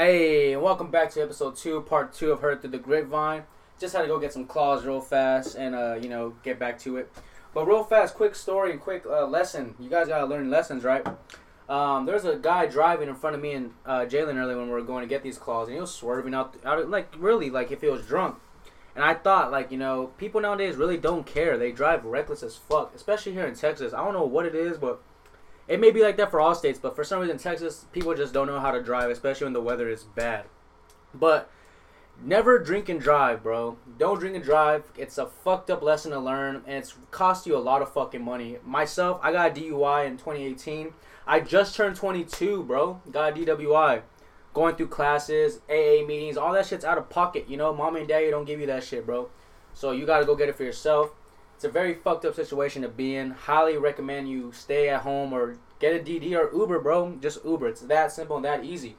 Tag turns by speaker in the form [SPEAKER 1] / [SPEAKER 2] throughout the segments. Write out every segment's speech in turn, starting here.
[SPEAKER 1] Hey, welcome back to episode two, part two of Heard Through the Grapevine. Just had to go get some claws real fast and, uh, you know, get back to it. But real fast, quick story and quick uh, lesson. You guys gotta learn lessons, right? Um, a guy driving in front of me and uh, Jalen earlier when we were going to get these claws, and he was swerving out, out like really, like if he was drunk. And I thought, like, you know, people nowadays really don't care. They drive reckless as fuck, especially here in Texas. I don't know what it is, but it may be like that for all states, but for some reason, Texas, people just don't know how to drive, especially when the weather is bad. But never drink and drive, bro. Don't drink and drive. It's a fucked up lesson to learn, and it's cost you a lot of fucking money. Myself, I got a DUI in 2018. I just turned 22, bro. Got a DWI. Going through classes, AA meetings, all that shit's out of pocket. You know, mom and daddy don't give you that shit, bro. So you gotta go get it for yourself. It's a very fucked up situation to be in. Highly recommend you stay at home or get a DD or Uber, bro. Just Uber. It's that simple and that easy.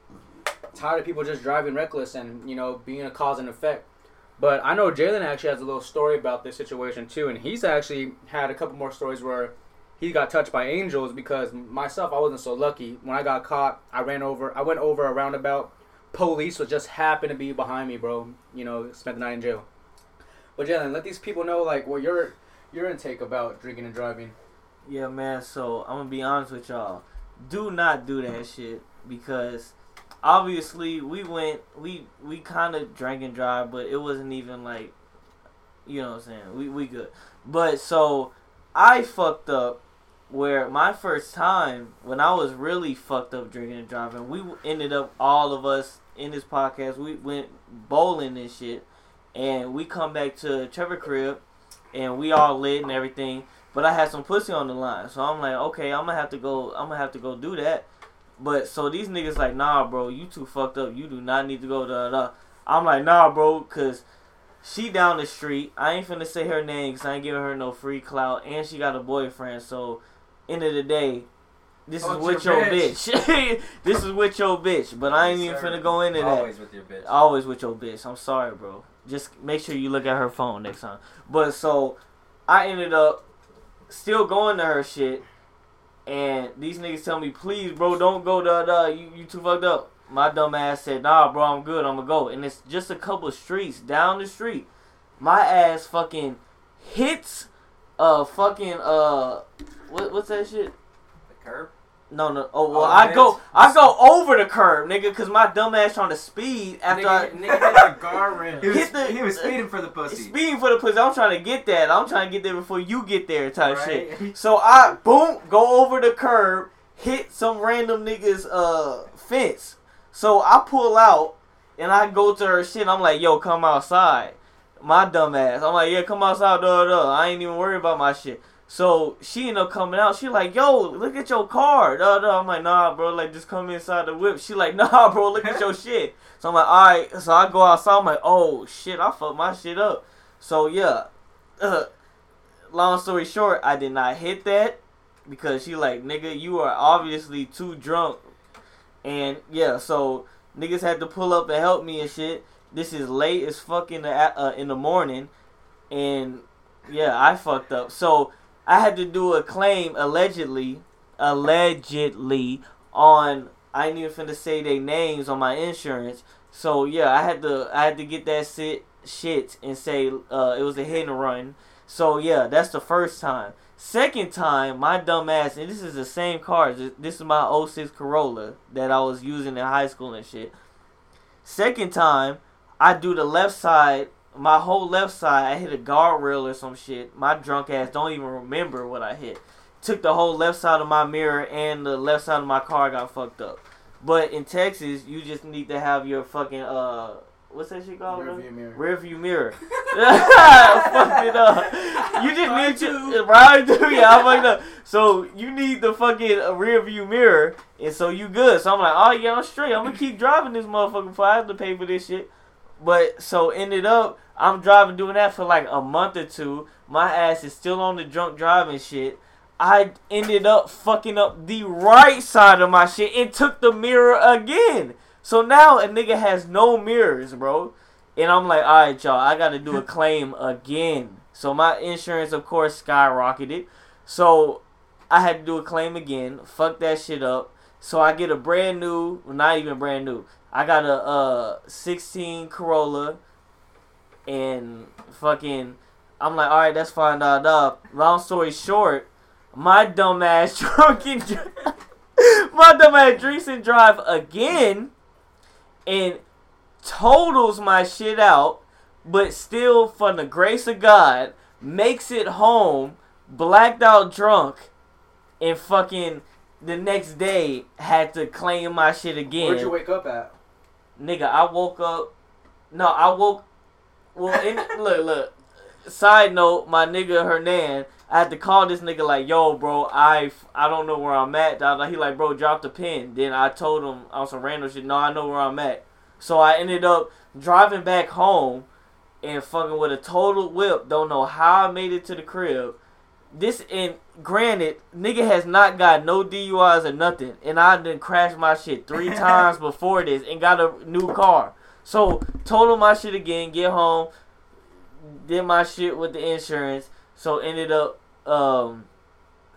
[SPEAKER 1] Tired of people just driving reckless and you know being a cause and effect. But I know Jalen actually has a little story about this situation too, and he's actually had a couple more stories where he got touched by angels because myself I wasn't so lucky. When I got caught, I ran over. I went over a roundabout. Police was just happened to be behind me, bro. You know, spent the night in jail. But Jalen, let these people know like what your your intake about drinking and driving.
[SPEAKER 2] Yeah, man. So I'm gonna be honest with y'all. Do not do that shit because obviously we went we we kind of drank and drive, but it wasn't even like you know what I'm saying. We we good. But so I fucked up where my first time when I was really fucked up drinking and driving, we ended up all of us in this podcast. We went bowling and shit, and we come back to Trevor crib, and we all lit and everything. But I had some pussy on the line, so I'm like, okay, I'm gonna have to go. I'm gonna have to go do that. But so these niggas like, nah, bro, you too fucked up. You do not need to go da da. I'm like, nah, bro, cause she down the street. I ain't finna say her name because I ain't giving her no free clout, and she got a boyfriend. So end of the day, this
[SPEAKER 3] Oh,
[SPEAKER 2] is with
[SPEAKER 3] your
[SPEAKER 2] your bitch. this is with your bitch. But I ain't even finna go into that.
[SPEAKER 3] Always with your bitch.
[SPEAKER 2] Always with your bitch. I'm sorry, bro. Just make sure you look at her phone next time. But so I ended up still going to her shit, and these niggas tell me, please, bro, don't go da da. You you too fucked up. My dumb ass said, nah, bro, I'm good. I'm gonna go. And it's just a couple of streets down the street. My ass fucking hits a fucking uh what what's that shit?
[SPEAKER 3] The curb.
[SPEAKER 2] No, no. Oh well,
[SPEAKER 3] Oh,
[SPEAKER 2] I
[SPEAKER 3] man.
[SPEAKER 2] go, I go over the curb, nigga, cause my dumb ass trying to speed after I
[SPEAKER 3] Nigga, nigga hit the guardrail. He was,
[SPEAKER 2] the-
[SPEAKER 3] he was speeding for the pussy.
[SPEAKER 2] speeding for the pussy. I'm trying to get that. I'm trying to get there before you get there, type
[SPEAKER 3] Right.
[SPEAKER 2] shit. So I boom go over the curb, hit some random niggas uh fence. So I pull out and I go to her shit. I'm like, yo, come outside. My dumb ass. I'm like, yeah, come outside, duh, duh. I ain't even worried about my shit. So she ended up coming out. She like, yo, look at your car. Duh, duh. I'm like, nah, bro. Like, just come inside the whip. She like, nah, bro. Look at your shit. So I'm like, all right. So I go outside. I'm like, oh shit, I fucked my shit up. So yeah. Uh, long story short, I did not hit that because she like, nigga, you are obviously too drunk. And yeah, so niggas had to pull up and help me and shit. This is late as fuck in the uh, in the morning, and yeah, I fucked up. So I had to do a claim allegedly, allegedly on. I ain't even finna say their names on my insurance. So yeah, I had to I had to get that shit shit and say uh, it was a hit and run. So yeah, that's the first time. Second time, my dumb ass, and this is the same car. This is my 06 Corolla that I was using in high school and shit. Second time, I do the left side, my whole left side. I hit a guardrail or some shit. My drunk ass don't even remember what I hit. Took the whole left side of my mirror and the left side of my car got fucked up. But in Texas, you just need to have your fucking uh, what's that shit called? bro?
[SPEAKER 1] Rearview mirror.
[SPEAKER 2] Rear view mirror. fucked it up. You just
[SPEAKER 3] Mine
[SPEAKER 2] need to right too. Yeah, I fucked up. So you need the fucking uh, rear view mirror, and so you good. So I'm like, oh yeah, I'm straight. I'm gonna keep driving this motherfucker before I have to pay for this shit. But so ended up, I'm driving doing that for like a month or two. My ass is still on the drunk driving shit. I ended up fucking up the right side of my shit and took the mirror again. So now a nigga has no mirrors, bro. And I'm like, all right, y'all, I got to do a claim again. So my insurance, of course, skyrocketed. So I had to do a claim again. Fuck that shit up. So I get a brand new, well, not even brand new. I got a uh 16 Corolla, and fucking, I'm like, all right, that's fine. Da da. Long story short, my dumb ass drunken, dri- my dumb ass drinks and drive again, and totals my shit out, but still, from the grace of God, makes it home, blacked out drunk, and fucking the next day had to claim my shit again.
[SPEAKER 1] Where'd you wake up at?
[SPEAKER 2] Nigga, I woke up. No, I woke. Well, in, look, look. Side note, my nigga Hernan, I had to call this nigga like, yo, bro, I, I don't know where I'm at. He like, bro, drop the pin. Then I told him on some random shit. No, I know where I'm at. So I ended up driving back home and fucking with a total whip. Don't know how I made it to the crib. This and granted, nigga has not got no DUIs or nothing, and I done crashed my shit three times before this and got a new car. So total my shit again, get home, did my shit with the insurance. So ended up, um,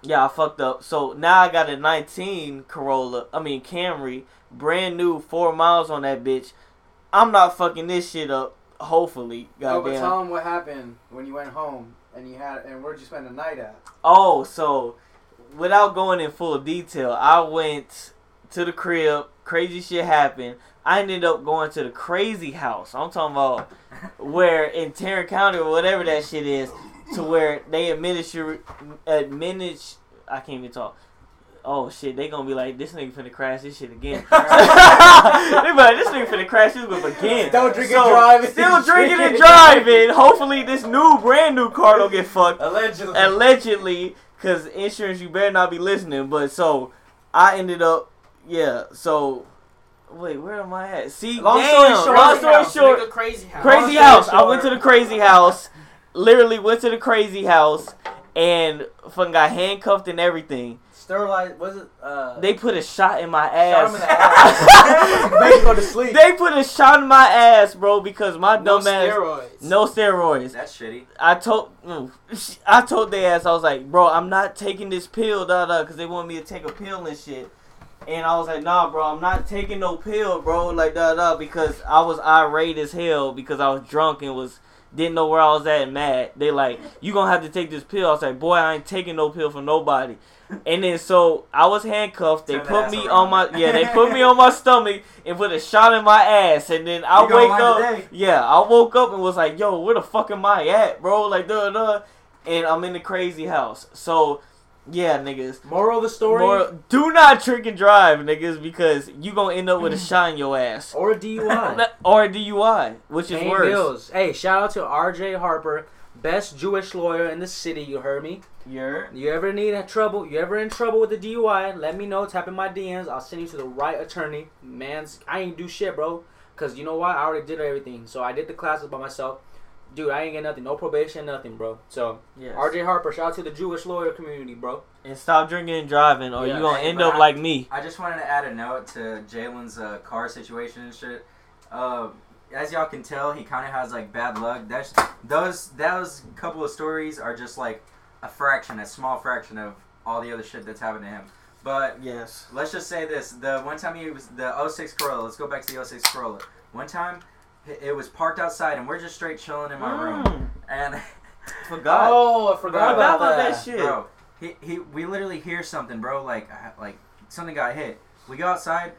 [SPEAKER 2] yeah, I fucked up. So now I got a 19 Corolla, I mean Camry, brand new, four miles on that bitch. I'm not fucking this shit up. Hopefully,
[SPEAKER 1] No, but tell him what happened when you went home and you had and where'd you spend the night at?
[SPEAKER 2] Oh, so without going in full detail, I went to the crib. Crazy shit happened. I ended up going to the crazy house. I'm talking about where in Tarrant County or whatever that shit is, to where they administer administ. I can't even talk. Oh shit, they gonna be like, this nigga finna crash this shit again. they be like, this nigga finna crash this whip again.
[SPEAKER 1] Still drinking,
[SPEAKER 2] So,
[SPEAKER 1] driving.
[SPEAKER 2] Still drinking and driving. Hopefully this new brand new car don't get fucked
[SPEAKER 1] Allegedly.
[SPEAKER 2] allegedly, because insurance, you better not be listening. But so I ended up, yeah. So wait, where am I at? See,
[SPEAKER 1] Long
[SPEAKER 2] damn,
[SPEAKER 1] story short-
[SPEAKER 2] long story
[SPEAKER 3] House,
[SPEAKER 2] short,
[SPEAKER 3] nigga, crazy house.
[SPEAKER 2] crazy
[SPEAKER 1] Long story
[SPEAKER 2] house. I went to the crazy house. Literally went to the crazy house and fucking got handcuffed and everything.
[SPEAKER 1] Sterilized. Was it? Uh,
[SPEAKER 2] They put a shot in my ass.
[SPEAKER 1] in the ass. Go to sleep.
[SPEAKER 2] they put a shot in my ass, bro, because my
[SPEAKER 3] No
[SPEAKER 2] dumb ass.
[SPEAKER 3] steroids.
[SPEAKER 2] No steroids.
[SPEAKER 3] That's shitty.
[SPEAKER 2] I told, mm, I told their ass, I was like, bro, I'm not taking this pill, da da, because they want me to take a pill and shit. And I was like, nah, bro, I'm not taking no pill, bro, like da da, because I was irate as hell because I was drunk and was didn't know where I was at and mad. They like, you gonna have to take this pill. I was like, boy, I ain't taking no pill from nobody. And then so I was handcuffed. They
[SPEAKER 3] Turn
[SPEAKER 2] put me
[SPEAKER 3] around.
[SPEAKER 2] on my yeah, they put me on my stomach and put a shot in my ass. And then I
[SPEAKER 3] You
[SPEAKER 2] wake up.
[SPEAKER 3] today.
[SPEAKER 2] Yeah, I woke up and was like, yo, where the fuck am I at, bro? Like, duh, duh. And I'm in the crazy house. So, yeah, niggas.
[SPEAKER 1] Moral of the story.
[SPEAKER 2] More, do not trick and drive, niggas, because you gonna end up with a mm. shot in your ass.
[SPEAKER 1] or a DUI.
[SPEAKER 2] or a DUI, which is
[SPEAKER 1] Paying
[SPEAKER 2] worse.
[SPEAKER 1] bills. Hey, shout out to RJ Harper, best Jewish lawyer in the city. You heard me.
[SPEAKER 2] You're
[SPEAKER 1] You ever need trouble? You ever in trouble with the DUI? Let me know. Tap in my DMs. I'll send you to the right attorney. Man's, I ain't do shit, bro. Cause you know why? I already did everything. So I did the classes by myself. Dude, I ain't get nothing. No probation, nothing, bro. So
[SPEAKER 2] yes.
[SPEAKER 1] RJ Harper, shout out to the Jewish lawyer community, bro.
[SPEAKER 2] and stop drinking and driving, or
[SPEAKER 1] Yeah.
[SPEAKER 2] you gonna
[SPEAKER 3] Hey,
[SPEAKER 2] end up
[SPEAKER 3] I-
[SPEAKER 2] like me.
[SPEAKER 3] I just wanted to add a note to Jalen's uh, car situation and shit. Uh, as y'all can tell, he kind of has like bad luck. That's those those couple of stories are just like a fraction, a small fraction of all the other shit that's happened to him. But
[SPEAKER 2] Yes.
[SPEAKER 3] let's just say this: the one time he was the 06 Corolla. Let's go back to the 06 Corolla. One time, it- was parked outside, and we're just straight chilling in my room,
[SPEAKER 2] Mm,
[SPEAKER 3] and
[SPEAKER 2] forgot.
[SPEAKER 1] Oh, I forgot
[SPEAKER 3] Bro,
[SPEAKER 1] about,
[SPEAKER 2] about
[SPEAKER 1] that.
[SPEAKER 2] that shit.
[SPEAKER 3] Bro, he, he we literally hear something, bro. Like uh, like something got hit. We go outside.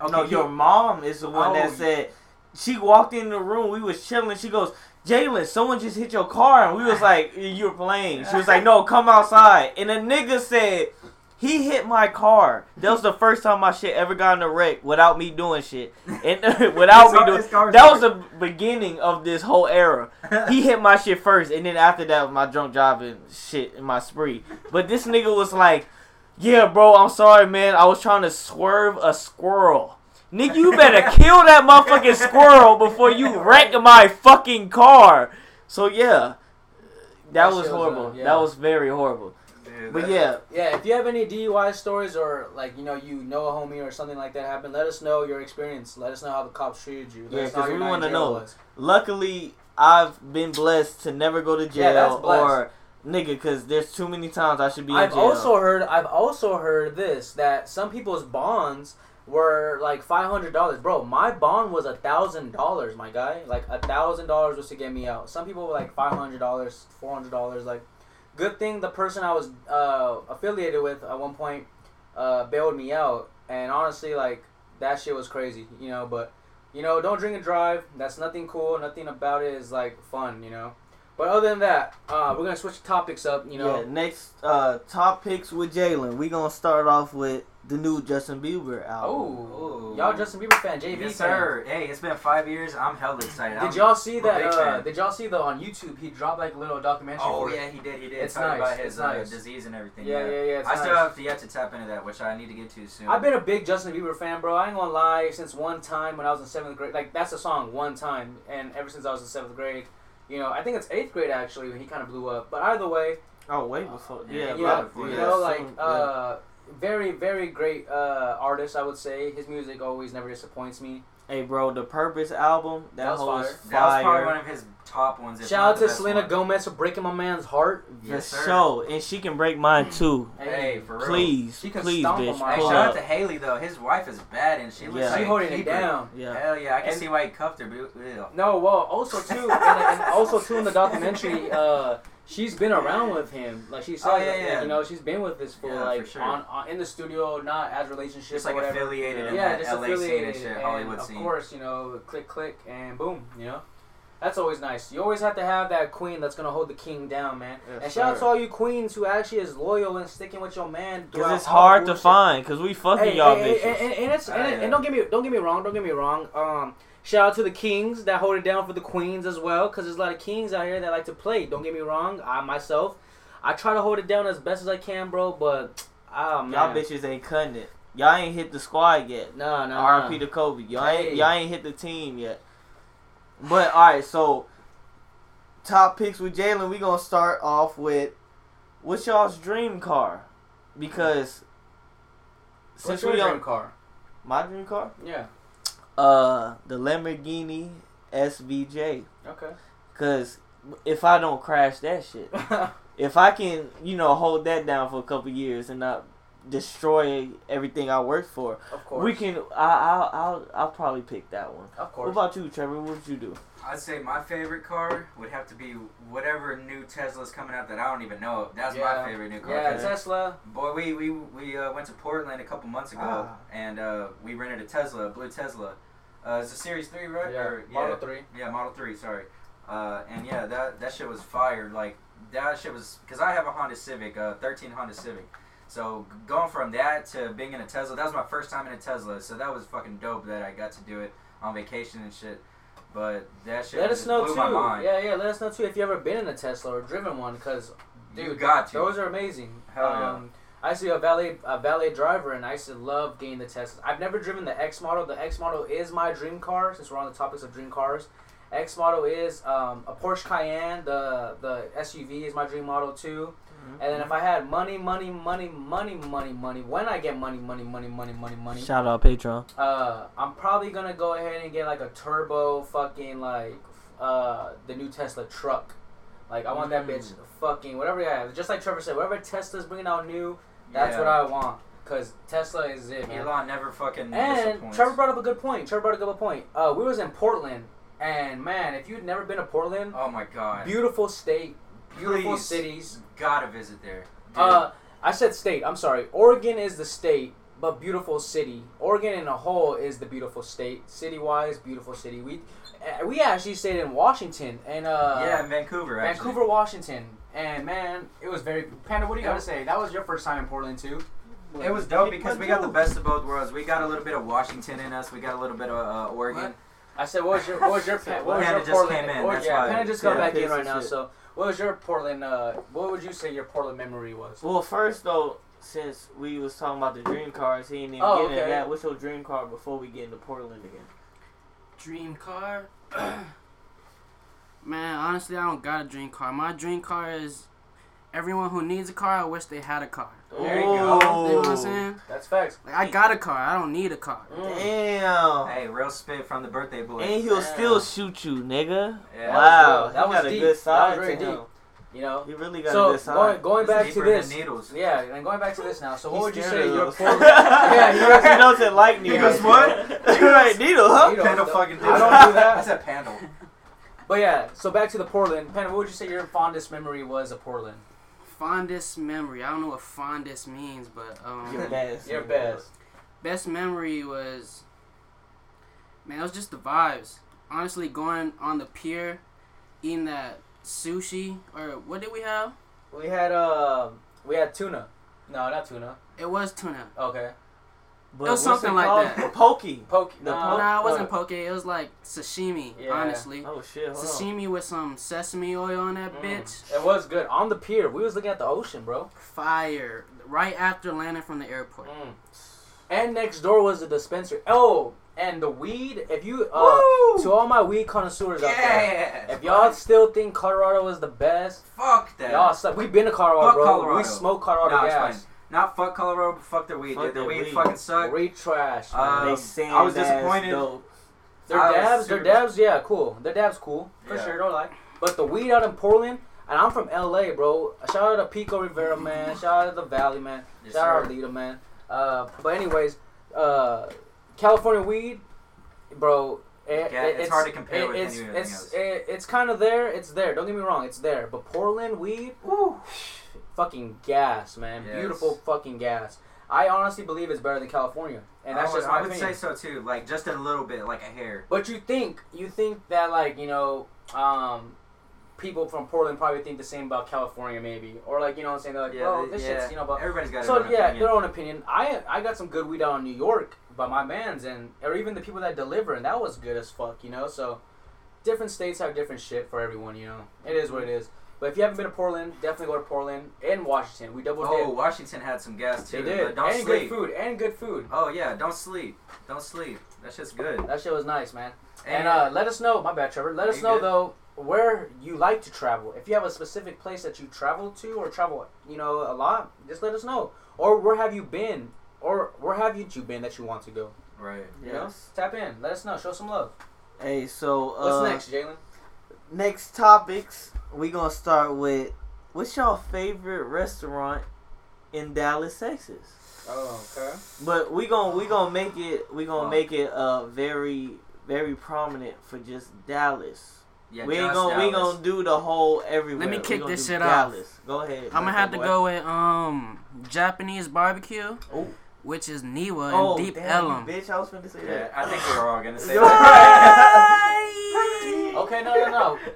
[SPEAKER 3] Okay,
[SPEAKER 2] no,
[SPEAKER 3] he-
[SPEAKER 2] your mom is the one that
[SPEAKER 3] Oh.
[SPEAKER 2] said she walked in the room. We was chilling. She goes, "Jalen, someone just hit your car," and we was like, "You were playing." She was like, "No, come outside." And the nigga said, "He hit my car." That was the first time my shit ever got in a wreck without me doing shit, and without me doing. That was the beginning of this whole era. He hit my shit first, and then after that, was my drunk driving shit in my spree. But this nigga was like, "Yeah, bro, I'm sorry, man. I was trying to swerve a squirrel." Nigga, you better kill that motherfucking squirrel before you wreck my fucking car. So yeah, that,
[SPEAKER 1] That
[SPEAKER 2] was
[SPEAKER 1] shit was, uh,
[SPEAKER 2] horrible.
[SPEAKER 1] yeah.
[SPEAKER 2] That was very horrible.
[SPEAKER 3] Dude,
[SPEAKER 2] But yeah,
[SPEAKER 1] Yeah, if you have any DUI stories or like you know you know a homie or something like that happened, let us know your experience. Let us know how the cops treated you. Let
[SPEAKER 2] Yeah,
[SPEAKER 1] us know
[SPEAKER 2] 'cause
[SPEAKER 1] how your
[SPEAKER 2] we wanna know.
[SPEAKER 1] was.
[SPEAKER 2] luckily I've been blessed to never go to
[SPEAKER 1] Yeah, that's
[SPEAKER 2] jail
[SPEAKER 1] blessed.
[SPEAKER 2] or nigga, because there's too many times I should be in
[SPEAKER 1] I've
[SPEAKER 2] jail.
[SPEAKER 1] also heard I've also heard this that some people's bonds were like five hundred dollars, bro. My bond was a thousand dollars, my guy. Like a thousand dollars was to get me out. Some people were like five hundred dollars, four hundred dollars. Like, good thing the person I was uh, affiliated with at one point uh, bailed me out. And honestly, like that shit was crazy, you know. But you know, don't drink and drive. That's nothing cool. Nothing about it is like fun, you know. But other than that, uh, we're gonna switch topics up. You know,
[SPEAKER 2] yeah, next uh, top picks with Jalen. We gonna start off with the new Justin Bieber album.
[SPEAKER 1] oh,
[SPEAKER 3] Ooh.
[SPEAKER 1] y'all Justin Bieber fan, JB
[SPEAKER 3] Yes,
[SPEAKER 1] fan.
[SPEAKER 3] sir. Hey, it's been five years. I'm hella excited.
[SPEAKER 1] Did
[SPEAKER 3] I'm-
[SPEAKER 1] y'all see that? Uh, did y'all see the on YouTube? He dropped like a little documentary.
[SPEAKER 3] Oh
[SPEAKER 1] for
[SPEAKER 3] yeah, he did. He did.
[SPEAKER 1] It's
[SPEAKER 3] Talking
[SPEAKER 1] nice,
[SPEAKER 3] about
[SPEAKER 1] it's
[SPEAKER 3] his uh,
[SPEAKER 1] nice.
[SPEAKER 3] disease and everything.
[SPEAKER 1] yeah, yeah, yeah. it's
[SPEAKER 3] I still
[SPEAKER 1] nice.
[SPEAKER 3] have yet to tap into that, which I need to get to soon.
[SPEAKER 1] I've been a big Justin Bieber fan, bro. I ain't gonna lie. Since one time when I was in seventh grade, like that's a song, one time, and ever since I was in seventh grade, you know, I think it's eighth grade actually when he kind of blew up. But either way,
[SPEAKER 2] Oh, way before.
[SPEAKER 3] Yeah,
[SPEAKER 2] Yeah,
[SPEAKER 1] yeah, you
[SPEAKER 2] yeah,
[SPEAKER 1] know, like
[SPEAKER 2] yeah.
[SPEAKER 1] uh, very, very great uh, artist. I would say his music always never disappoints me.
[SPEAKER 2] Hey, bro, the Purpose album. That,
[SPEAKER 1] That was
[SPEAKER 2] whole
[SPEAKER 1] fire.
[SPEAKER 3] that was probably one of his top ones.
[SPEAKER 1] Shout out to Selena
[SPEAKER 3] one.
[SPEAKER 1] Gomez for breaking my man's heart.
[SPEAKER 2] For
[SPEAKER 3] Yes, sir.
[SPEAKER 2] sure, and she can break mine too.
[SPEAKER 3] Hey, for real.
[SPEAKER 2] Please,
[SPEAKER 1] She can
[SPEAKER 2] please,
[SPEAKER 1] stomp
[SPEAKER 2] bitch,
[SPEAKER 3] Hey,
[SPEAKER 2] pull
[SPEAKER 3] shout out to Hailey though. His wife is bad, and she looks
[SPEAKER 2] Yeah.
[SPEAKER 3] like
[SPEAKER 1] She holding it down.
[SPEAKER 2] Yeah.
[SPEAKER 3] Hell yeah, I can
[SPEAKER 1] And-
[SPEAKER 3] see why he cuffed her. But, ew.
[SPEAKER 1] No, well, also too, and, and also too in the documentary, uh, she's been around with him. Like she said,
[SPEAKER 3] Oh, yeah,
[SPEAKER 1] like,
[SPEAKER 3] yeah.
[SPEAKER 1] you know, she's been with this fool,
[SPEAKER 3] Yeah, for
[SPEAKER 1] like
[SPEAKER 3] sure.
[SPEAKER 1] on, on in the studio, not as relationship
[SPEAKER 3] Just like affiliated in
[SPEAKER 1] yeah, just
[SPEAKER 3] LA scene
[SPEAKER 1] affiliated,
[SPEAKER 3] and shit,
[SPEAKER 1] and
[SPEAKER 3] Hollywood
[SPEAKER 1] of
[SPEAKER 3] scene.
[SPEAKER 1] course, you know, click, click, and boom, you know. That's always nice. You always have to have that queen that's gonna hold the king down, man.
[SPEAKER 2] Yes,
[SPEAKER 1] and shout out to all you queens who actually is loyal and sticking with your man.
[SPEAKER 2] Cause it's hard to find. Cause we fucking
[SPEAKER 1] Hey,
[SPEAKER 2] y'all
[SPEAKER 1] hey,
[SPEAKER 2] bitches.
[SPEAKER 1] hey, and, and it's and, and don't get me don't get me wrong, don't get me wrong. Um, shout out to the kings that hold it down for the queens as well, because there's a lot of kings out here that like to play. Don't get me wrong, I myself, I try to hold it down as best as I can, bro. But ah man,
[SPEAKER 2] y'all bitches ain't cutting it. Y'all ain't hit the squad yet.
[SPEAKER 1] No, no.
[SPEAKER 2] R.I.P.
[SPEAKER 1] nah.
[SPEAKER 2] to Kobe. Y'all
[SPEAKER 1] Hey.
[SPEAKER 2] ain't y'all ain't hit the team yet. But all right, so top picks with Jalen. We gonna start off with what's y'all's dream car? Because
[SPEAKER 1] What's
[SPEAKER 2] since
[SPEAKER 1] your
[SPEAKER 2] we
[SPEAKER 1] dream
[SPEAKER 2] on
[SPEAKER 1] car?
[SPEAKER 2] my dream car,
[SPEAKER 1] Yeah.
[SPEAKER 2] Uh, the Lamborghini SVJ.
[SPEAKER 1] Okay.
[SPEAKER 2] Cause if I don't crash that shit, if I can, you know, hold that down for a couple years and not destroy everything I worked for,
[SPEAKER 1] of course.
[SPEAKER 2] we can. I, I'll, I'll, I'll probably pick that one.
[SPEAKER 1] Of course.
[SPEAKER 2] What about you, Trevor? What would you do?
[SPEAKER 3] I'd say my favorite car would have to be whatever new Tesla's coming out that I don't even know of. That's
[SPEAKER 1] Yeah.
[SPEAKER 3] my favorite new car.
[SPEAKER 1] yeah,
[SPEAKER 3] 'cause,
[SPEAKER 1] Tesla.
[SPEAKER 3] Boy, we we, we uh, went to Portland a couple months ago,
[SPEAKER 2] Ah.
[SPEAKER 3] and uh, we rented a Tesla, a blue Tesla. Uh, it's a Series Three, right?
[SPEAKER 1] Yeah.
[SPEAKER 3] Or-
[SPEAKER 1] Model
[SPEAKER 3] yeah,
[SPEAKER 1] three.
[SPEAKER 3] Yeah, Model Three. Sorry. Uh, and yeah, that that shit was fired. Like that shit was because I have a Honda Civic, uh, 13 Honda Civic. So going from that to being in a Tesla, that was my first time in a Tesla. So that was fucking dope that I got to do it on vacation and shit. But that shit
[SPEAKER 1] Let us know
[SPEAKER 3] blew
[SPEAKER 1] too.
[SPEAKER 3] my mind.
[SPEAKER 1] Yeah, yeah. Let us know too if you ever been in a Tesla or driven one, because
[SPEAKER 3] you
[SPEAKER 1] dude,
[SPEAKER 3] got to.
[SPEAKER 1] Those are amazing.
[SPEAKER 3] Hell yeah.
[SPEAKER 1] um, I used to be a valet a valet driver, and I used to love getting the Teslas. I've never driven the X model. The X model is my dream car. Since we're on the topics of dream cars, X model is um, a Porsche Cayenne. The the SUV is my dream model too. And then if I had money, money, money, money, money, money, when I get money, money, money, money, money, money,
[SPEAKER 2] Shout out Patreon.
[SPEAKER 1] uh, I'm probably gonna go ahead and get like a turbo fucking like uh the new Tesla truck. Like I want that bitch fucking whatever. Yeah, just like Trevor said, whatever Tesla's bringing out new, that's
[SPEAKER 3] Yeah.
[SPEAKER 1] what I want. Cause Tesla is it, man.
[SPEAKER 3] Elon never fucking
[SPEAKER 1] And. Trevor brought up a good point. Trevor brought up a good point. Uh, we was in Portland, and man, if you'd never been to Portland,
[SPEAKER 3] oh my god.
[SPEAKER 1] beautiful state, beautiful
[SPEAKER 3] Please.
[SPEAKER 1] cities.
[SPEAKER 3] Gotta visit there. Dude.
[SPEAKER 1] Uh, I said state. I'm sorry. Oregon is the state, but beautiful city. Oregon in a whole is the beautiful state. City wise, beautiful city. We uh, we actually stayed in Washington and uh,
[SPEAKER 3] yeah, in Vancouver. Actually.
[SPEAKER 1] Vancouver, Washington. And man, it was very. Panda, what do you got to say? That was your first time in Portland too.
[SPEAKER 3] It was dope because we got the best of both worlds. We got a little bit of Washington in us. We got a little bit of uh, Oregon.
[SPEAKER 1] I said, what was your what was your what was
[SPEAKER 3] Panda
[SPEAKER 1] your
[SPEAKER 3] just
[SPEAKER 1] Portland?
[SPEAKER 3] came in, that's
[SPEAKER 1] yeah,
[SPEAKER 3] why.
[SPEAKER 1] Panda just got
[SPEAKER 2] Yeah,
[SPEAKER 1] back in right now.
[SPEAKER 2] shit.
[SPEAKER 1] So, what was your Portland? Uh, what would you say your Portland memory was?
[SPEAKER 2] Well, first though, since we was talking about the dream cars, he ain't even
[SPEAKER 1] Oh,
[SPEAKER 2] getting into
[SPEAKER 1] okay.
[SPEAKER 2] that. What's your dream car before we get into Portland again?
[SPEAKER 4] Dream car? Man, honestly, I don't got a dream car. My dream car is everyone who needs a car. I wish they had a car.
[SPEAKER 1] There you go.
[SPEAKER 4] You know what I'm saying?
[SPEAKER 1] That's facts.
[SPEAKER 4] Like I got a car. I don't need a car.
[SPEAKER 1] Mm.
[SPEAKER 2] Damn.
[SPEAKER 3] Hey, real spit from the birthday boy.
[SPEAKER 2] And he'll
[SPEAKER 1] Damn.
[SPEAKER 2] still shoot you, nigga.
[SPEAKER 3] Yeah.
[SPEAKER 2] wow,
[SPEAKER 1] That
[SPEAKER 2] he
[SPEAKER 1] was
[SPEAKER 2] got a
[SPEAKER 1] deep.
[SPEAKER 2] good
[SPEAKER 1] That was very
[SPEAKER 2] to him.
[SPEAKER 1] deep. You know.
[SPEAKER 2] You really got
[SPEAKER 1] So
[SPEAKER 2] to decide.
[SPEAKER 1] going going back to this.
[SPEAKER 3] needles.
[SPEAKER 1] Yeah, and going back to this now. So what
[SPEAKER 2] He's
[SPEAKER 1] would you say your
[SPEAKER 2] those.
[SPEAKER 1] Yeah,
[SPEAKER 2] he,
[SPEAKER 1] he doesn't-
[SPEAKER 2] he doesn't like
[SPEAKER 3] He
[SPEAKER 2] needles.
[SPEAKER 3] goes, what?
[SPEAKER 2] right, needle, huh?
[SPEAKER 1] Needle.
[SPEAKER 3] Pandal fucking
[SPEAKER 1] I don't do that.
[SPEAKER 3] I said pandal.
[SPEAKER 1] But yeah, so back to the Portland. Panda, what would you say your fondest memory was of Portland?
[SPEAKER 4] Fondest memory. I don't know what fondest means, but um,
[SPEAKER 2] Your best.
[SPEAKER 1] Your best.
[SPEAKER 4] best memory was man, it was just the vibes. Honestly, going on the pier, eating that sushi or what did we have?
[SPEAKER 1] We had uh, we had tuna. No, not tuna.
[SPEAKER 4] It was tuna.
[SPEAKER 1] Okay.
[SPEAKER 2] But
[SPEAKER 4] It something like that.
[SPEAKER 2] Pokey.
[SPEAKER 1] Pokey.
[SPEAKER 2] The
[SPEAKER 1] no,
[SPEAKER 2] poke-
[SPEAKER 4] nah, it wasn't
[SPEAKER 1] no.
[SPEAKER 4] poke. It was like sashimi.
[SPEAKER 1] Yeah.
[SPEAKER 4] Honestly,
[SPEAKER 2] Oh shit. Hold on.
[SPEAKER 4] sashimi with some sesame oil on that
[SPEAKER 1] Mm.
[SPEAKER 4] bitch.
[SPEAKER 1] It was good on the pier. We was looking at the ocean, bro.
[SPEAKER 4] Fire! Right after landing from the airport.
[SPEAKER 1] Mm. And next door was the dispensary. Oh, and the weed. If you uh, to all my weed connoisseurs out there, if y'all still think Colorado was the best,
[SPEAKER 3] fuck that.
[SPEAKER 1] y'all suck. We've been to Colorado,
[SPEAKER 3] Fuck
[SPEAKER 1] bro.
[SPEAKER 3] Colorado.
[SPEAKER 1] We smoke Colorado
[SPEAKER 3] Nah,
[SPEAKER 1] gas.
[SPEAKER 3] Fine. Not fuck Colorado, but fuck their weed.
[SPEAKER 2] Fuck
[SPEAKER 3] dude. Their
[SPEAKER 2] their
[SPEAKER 3] weed,
[SPEAKER 2] weed.
[SPEAKER 3] fucking suck.
[SPEAKER 1] Weed trash, man.
[SPEAKER 2] They
[SPEAKER 3] Um,
[SPEAKER 2] sand
[SPEAKER 3] I was disappointed.
[SPEAKER 2] dope.
[SPEAKER 1] Their
[SPEAKER 3] I
[SPEAKER 1] dabs, their
[SPEAKER 3] super-
[SPEAKER 1] dabs, yeah, cool. Their dabs cool for
[SPEAKER 3] Yeah.
[SPEAKER 1] sure. Don't lie. But the weed out in Portland, and I'm from LA, bro. Shout out to Pico Rivera, man. Shout out to the Valley, man.
[SPEAKER 3] Yes,
[SPEAKER 1] Shout out
[SPEAKER 3] sir.
[SPEAKER 1] to Lita, man. Uh, but anyways, uh, California weed, bro. It,
[SPEAKER 3] Yeah,
[SPEAKER 1] it-
[SPEAKER 3] it's hard to compare
[SPEAKER 1] it-
[SPEAKER 3] with
[SPEAKER 1] it's,
[SPEAKER 3] anything
[SPEAKER 1] it's,
[SPEAKER 3] else.
[SPEAKER 1] It, it's kind of there. It's there. Don't get me wrong. It's there. But Portland weed,
[SPEAKER 3] Woo.
[SPEAKER 1] fucking gas, man.
[SPEAKER 3] Yes.
[SPEAKER 1] Beautiful fucking gas. I honestly believe it's better than California, and that's
[SPEAKER 3] I would,
[SPEAKER 1] just my
[SPEAKER 3] I would
[SPEAKER 1] opinion.
[SPEAKER 3] say so too. Like just a little bit, like a hair.
[SPEAKER 1] But you think you think that like you know, um, people from Portland probably think the same about California, maybe, or like you know what I'm saying, They're like, bro, this shit's you know, but
[SPEAKER 3] everybody's got
[SPEAKER 1] so
[SPEAKER 3] their own opinion.
[SPEAKER 1] So yeah,
[SPEAKER 3] opinion.
[SPEAKER 1] their own opinion. I I got some good weed out in New York by my man's and or even the people that deliver, and that was good as fuck, you know. So different states have different shit for everyone, you know. It is what it is. But if you haven't been to Portland, definitely go to Portland and Washington. We double
[SPEAKER 3] Oh,
[SPEAKER 1] did.
[SPEAKER 3] Washington had some gas too.
[SPEAKER 1] They did,
[SPEAKER 3] But don't
[SPEAKER 1] and
[SPEAKER 3] sleep.
[SPEAKER 1] good food, and good food.
[SPEAKER 3] Oh yeah, don't sleep. Don't sleep. That shit's good.
[SPEAKER 1] That shit was nice, man. And uh, let us know, my bad, Trevor. Let us know
[SPEAKER 3] good?
[SPEAKER 1] though where you like to travel. If you have a specific place that you travel to or travel, you know, a lot, just let us know. Or where have you been? Or where have you been that you want to go?
[SPEAKER 3] right.
[SPEAKER 1] You know,
[SPEAKER 2] Yes.
[SPEAKER 1] tap in. Let us know. Show some love.
[SPEAKER 2] Hey, so
[SPEAKER 1] What's
[SPEAKER 2] uh,
[SPEAKER 1] next, Jalen?
[SPEAKER 2] Next topics, we gonna start with what's your favorite restaurant in Dallas, Texas?
[SPEAKER 1] Oh, okay.
[SPEAKER 2] But we gonna we gonna make it we gonna
[SPEAKER 3] Fuck.
[SPEAKER 2] make it uh very very prominent for just Dallas.
[SPEAKER 3] Yeah,
[SPEAKER 2] we ain't gonna we gonna do the whole everywhere.
[SPEAKER 4] Let me kick
[SPEAKER 2] gonna
[SPEAKER 4] this shit off.
[SPEAKER 2] Go ahead.
[SPEAKER 4] I'm gonna have to
[SPEAKER 2] boy.
[SPEAKER 4] go with um Japanese barbecue,
[SPEAKER 2] Oh.
[SPEAKER 4] which is Niwa
[SPEAKER 2] Oh,
[SPEAKER 4] and Deep
[SPEAKER 2] damn,
[SPEAKER 4] Ellum.
[SPEAKER 2] bitch! I was finna say
[SPEAKER 3] Yeah,
[SPEAKER 2] that.
[SPEAKER 3] I think we were all gonna say that.
[SPEAKER 1] Okay, no, no, no.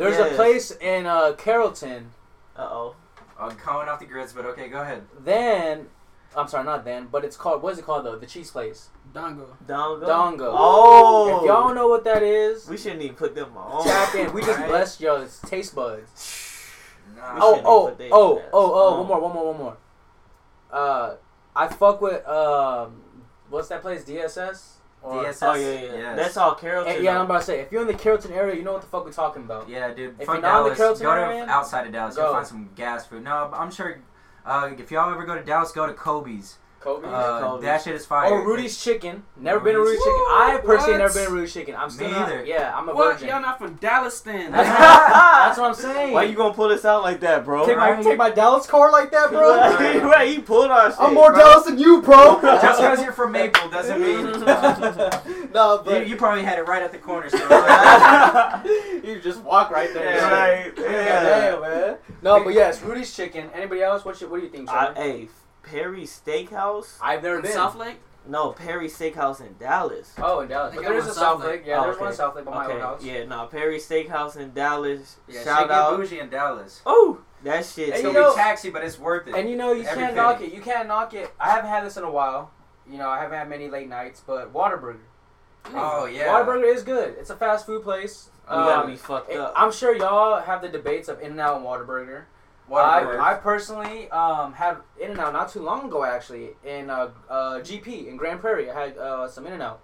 [SPEAKER 1] There's
[SPEAKER 2] Yes.
[SPEAKER 1] a place in uh, Carrollton.
[SPEAKER 2] Uh oh.
[SPEAKER 3] I'm going off the grids, but okay, go ahead.
[SPEAKER 1] Then, I'm sorry, not then, but it's called. What is it called though? The cheese place.
[SPEAKER 4] Dango.
[SPEAKER 2] Dongo.
[SPEAKER 1] Dongo.
[SPEAKER 2] Oh.
[SPEAKER 1] If y'all don't know what that is,
[SPEAKER 2] we shouldn't even put them on.
[SPEAKER 1] tap in. We just
[SPEAKER 3] Alright.
[SPEAKER 1] blessed y'all's taste buds.
[SPEAKER 3] Nah.
[SPEAKER 2] We
[SPEAKER 1] Oh,
[SPEAKER 2] shouldn't
[SPEAKER 1] oh,
[SPEAKER 2] put they
[SPEAKER 1] oh,
[SPEAKER 2] ass
[SPEAKER 1] oh, oh,
[SPEAKER 2] on.
[SPEAKER 1] one more, one more, one more. Uh, I fuck with um, what's that place? DSS. Or,
[SPEAKER 3] DSS.
[SPEAKER 2] Oh yeah, yeah.
[SPEAKER 3] Yes.
[SPEAKER 2] That's all Carrollton.
[SPEAKER 1] Yeah. I'm about to say, if you're in the Carrollton area, you know what the fuck we're talking about.
[SPEAKER 3] Yeah, dude.
[SPEAKER 1] If you're not in the
[SPEAKER 3] Dallas.
[SPEAKER 1] Carrollton
[SPEAKER 3] go to
[SPEAKER 1] area,
[SPEAKER 3] outside of Dallas.
[SPEAKER 1] go.
[SPEAKER 3] You'll find some gas food. No, I'm sure. Uh, if y'all ever go to Dallas, go to Kobe's.
[SPEAKER 1] Kobe.
[SPEAKER 3] Uh,
[SPEAKER 2] Kobe's.
[SPEAKER 3] that shit is fire.
[SPEAKER 1] or Rudy's Chicken. Never been to
[SPEAKER 3] Rudy's-
[SPEAKER 1] Rudy's Chicken. I personally
[SPEAKER 4] What?
[SPEAKER 1] never been to Rudy's Chicken. I'm still
[SPEAKER 3] Me
[SPEAKER 1] not- Yeah, I'm a
[SPEAKER 4] What?
[SPEAKER 1] virgin.
[SPEAKER 4] Y'all not from Dallas then?
[SPEAKER 1] That's, that's what I'm saying.
[SPEAKER 2] Why you gonna pull this out like that, bro?
[SPEAKER 1] take my
[SPEAKER 3] Right.
[SPEAKER 1] take my Dallas car like that, bro?
[SPEAKER 2] right, right, he pulled our shit.
[SPEAKER 1] I'm more
[SPEAKER 2] bro.
[SPEAKER 1] Dallas than you, bro.
[SPEAKER 3] Just because you're from Maple doesn't mean
[SPEAKER 1] no, but
[SPEAKER 3] you probably had it right at the corner. So
[SPEAKER 1] you just walk right there.
[SPEAKER 3] Yeah,
[SPEAKER 2] right.
[SPEAKER 1] Yeah,
[SPEAKER 2] Yeah.
[SPEAKER 1] damn, man. No, but yes, Rudy's Chicken. Anybody else? What, you, what do you think,
[SPEAKER 2] I,
[SPEAKER 1] Trevor?
[SPEAKER 2] hey, Perry Steakhouse?
[SPEAKER 1] I've never
[SPEAKER 4] In
[SPEAKER 1] been.
[SPEAKER 4] South Lake?
[SPEAKER 2] No, Perry Steakhouse in Dallas.
[SPEAKER 1] Oh, in Dallas.
[SPEAKER 4] They
[SPEAKER 1] But there is a
[SPEAKER 4] in
[SPEAKER 1] South
[SPEAKER 4] South
[SPEAKER 1] Lake.
[SPEAKER 4] Lake.
[SPEAKER 1] Yeah,
[SPEAKER 2] Oh,
[SPEAKER 1] there's one in
[SPEAKER 2] okay.
[SPEAKER 1] South Lake by my
[SPEAKER 2] Okay,
[SPEAKER 1] old house.
[SPEAKER 2] yeah, no, Perry Steakhouse in Dallas.
[SPEAKER 3] yeah,
[SPEAKER 2] Shout
[SPEAKER 3] shit get
[SPEAKER 2] out.
[SPEAKER 3] bougie in Dallas.
[SPEAKER 2] Oh, that shit.
[SPEAKER 3] It's
[SPEAKER 1] And
[SPEAKER 3] gonna
[SPEAKER 1] know-
[SPEAKER 3] be taxi, but it's worth it.
[SPEAKER 1] And you know, you
[SPEAKER 3] Every
[SPEAKER 1] can't
[SPEAKER 3] penny.
[SPEAKER 1] knock it. You can't knock it. I haven't had this in a while. You know, I haven't had many late nights, but Whataburger.
[SPEAKER 3] oh yeah.
[SPEAKER 1] Whataburger is good. It's a fast food place.
[SPEAKER 2] you gotta
[SPEAKER 1] Um,
[SPEAKER 2] be fucked
[SPEAKER 1] it-
[SPEAKER 2] up.
[SPEAKER 1] I'm sure y'all have the debates of In-N-Out and Whataburger.
[SPEAKER 3] Whataburger.
[SPEAKER 1] I, I personally um, had In-N-Out not too long ago, actually, in uh, uh, GP in Grand Prairie. I had uh, some In-N-Out.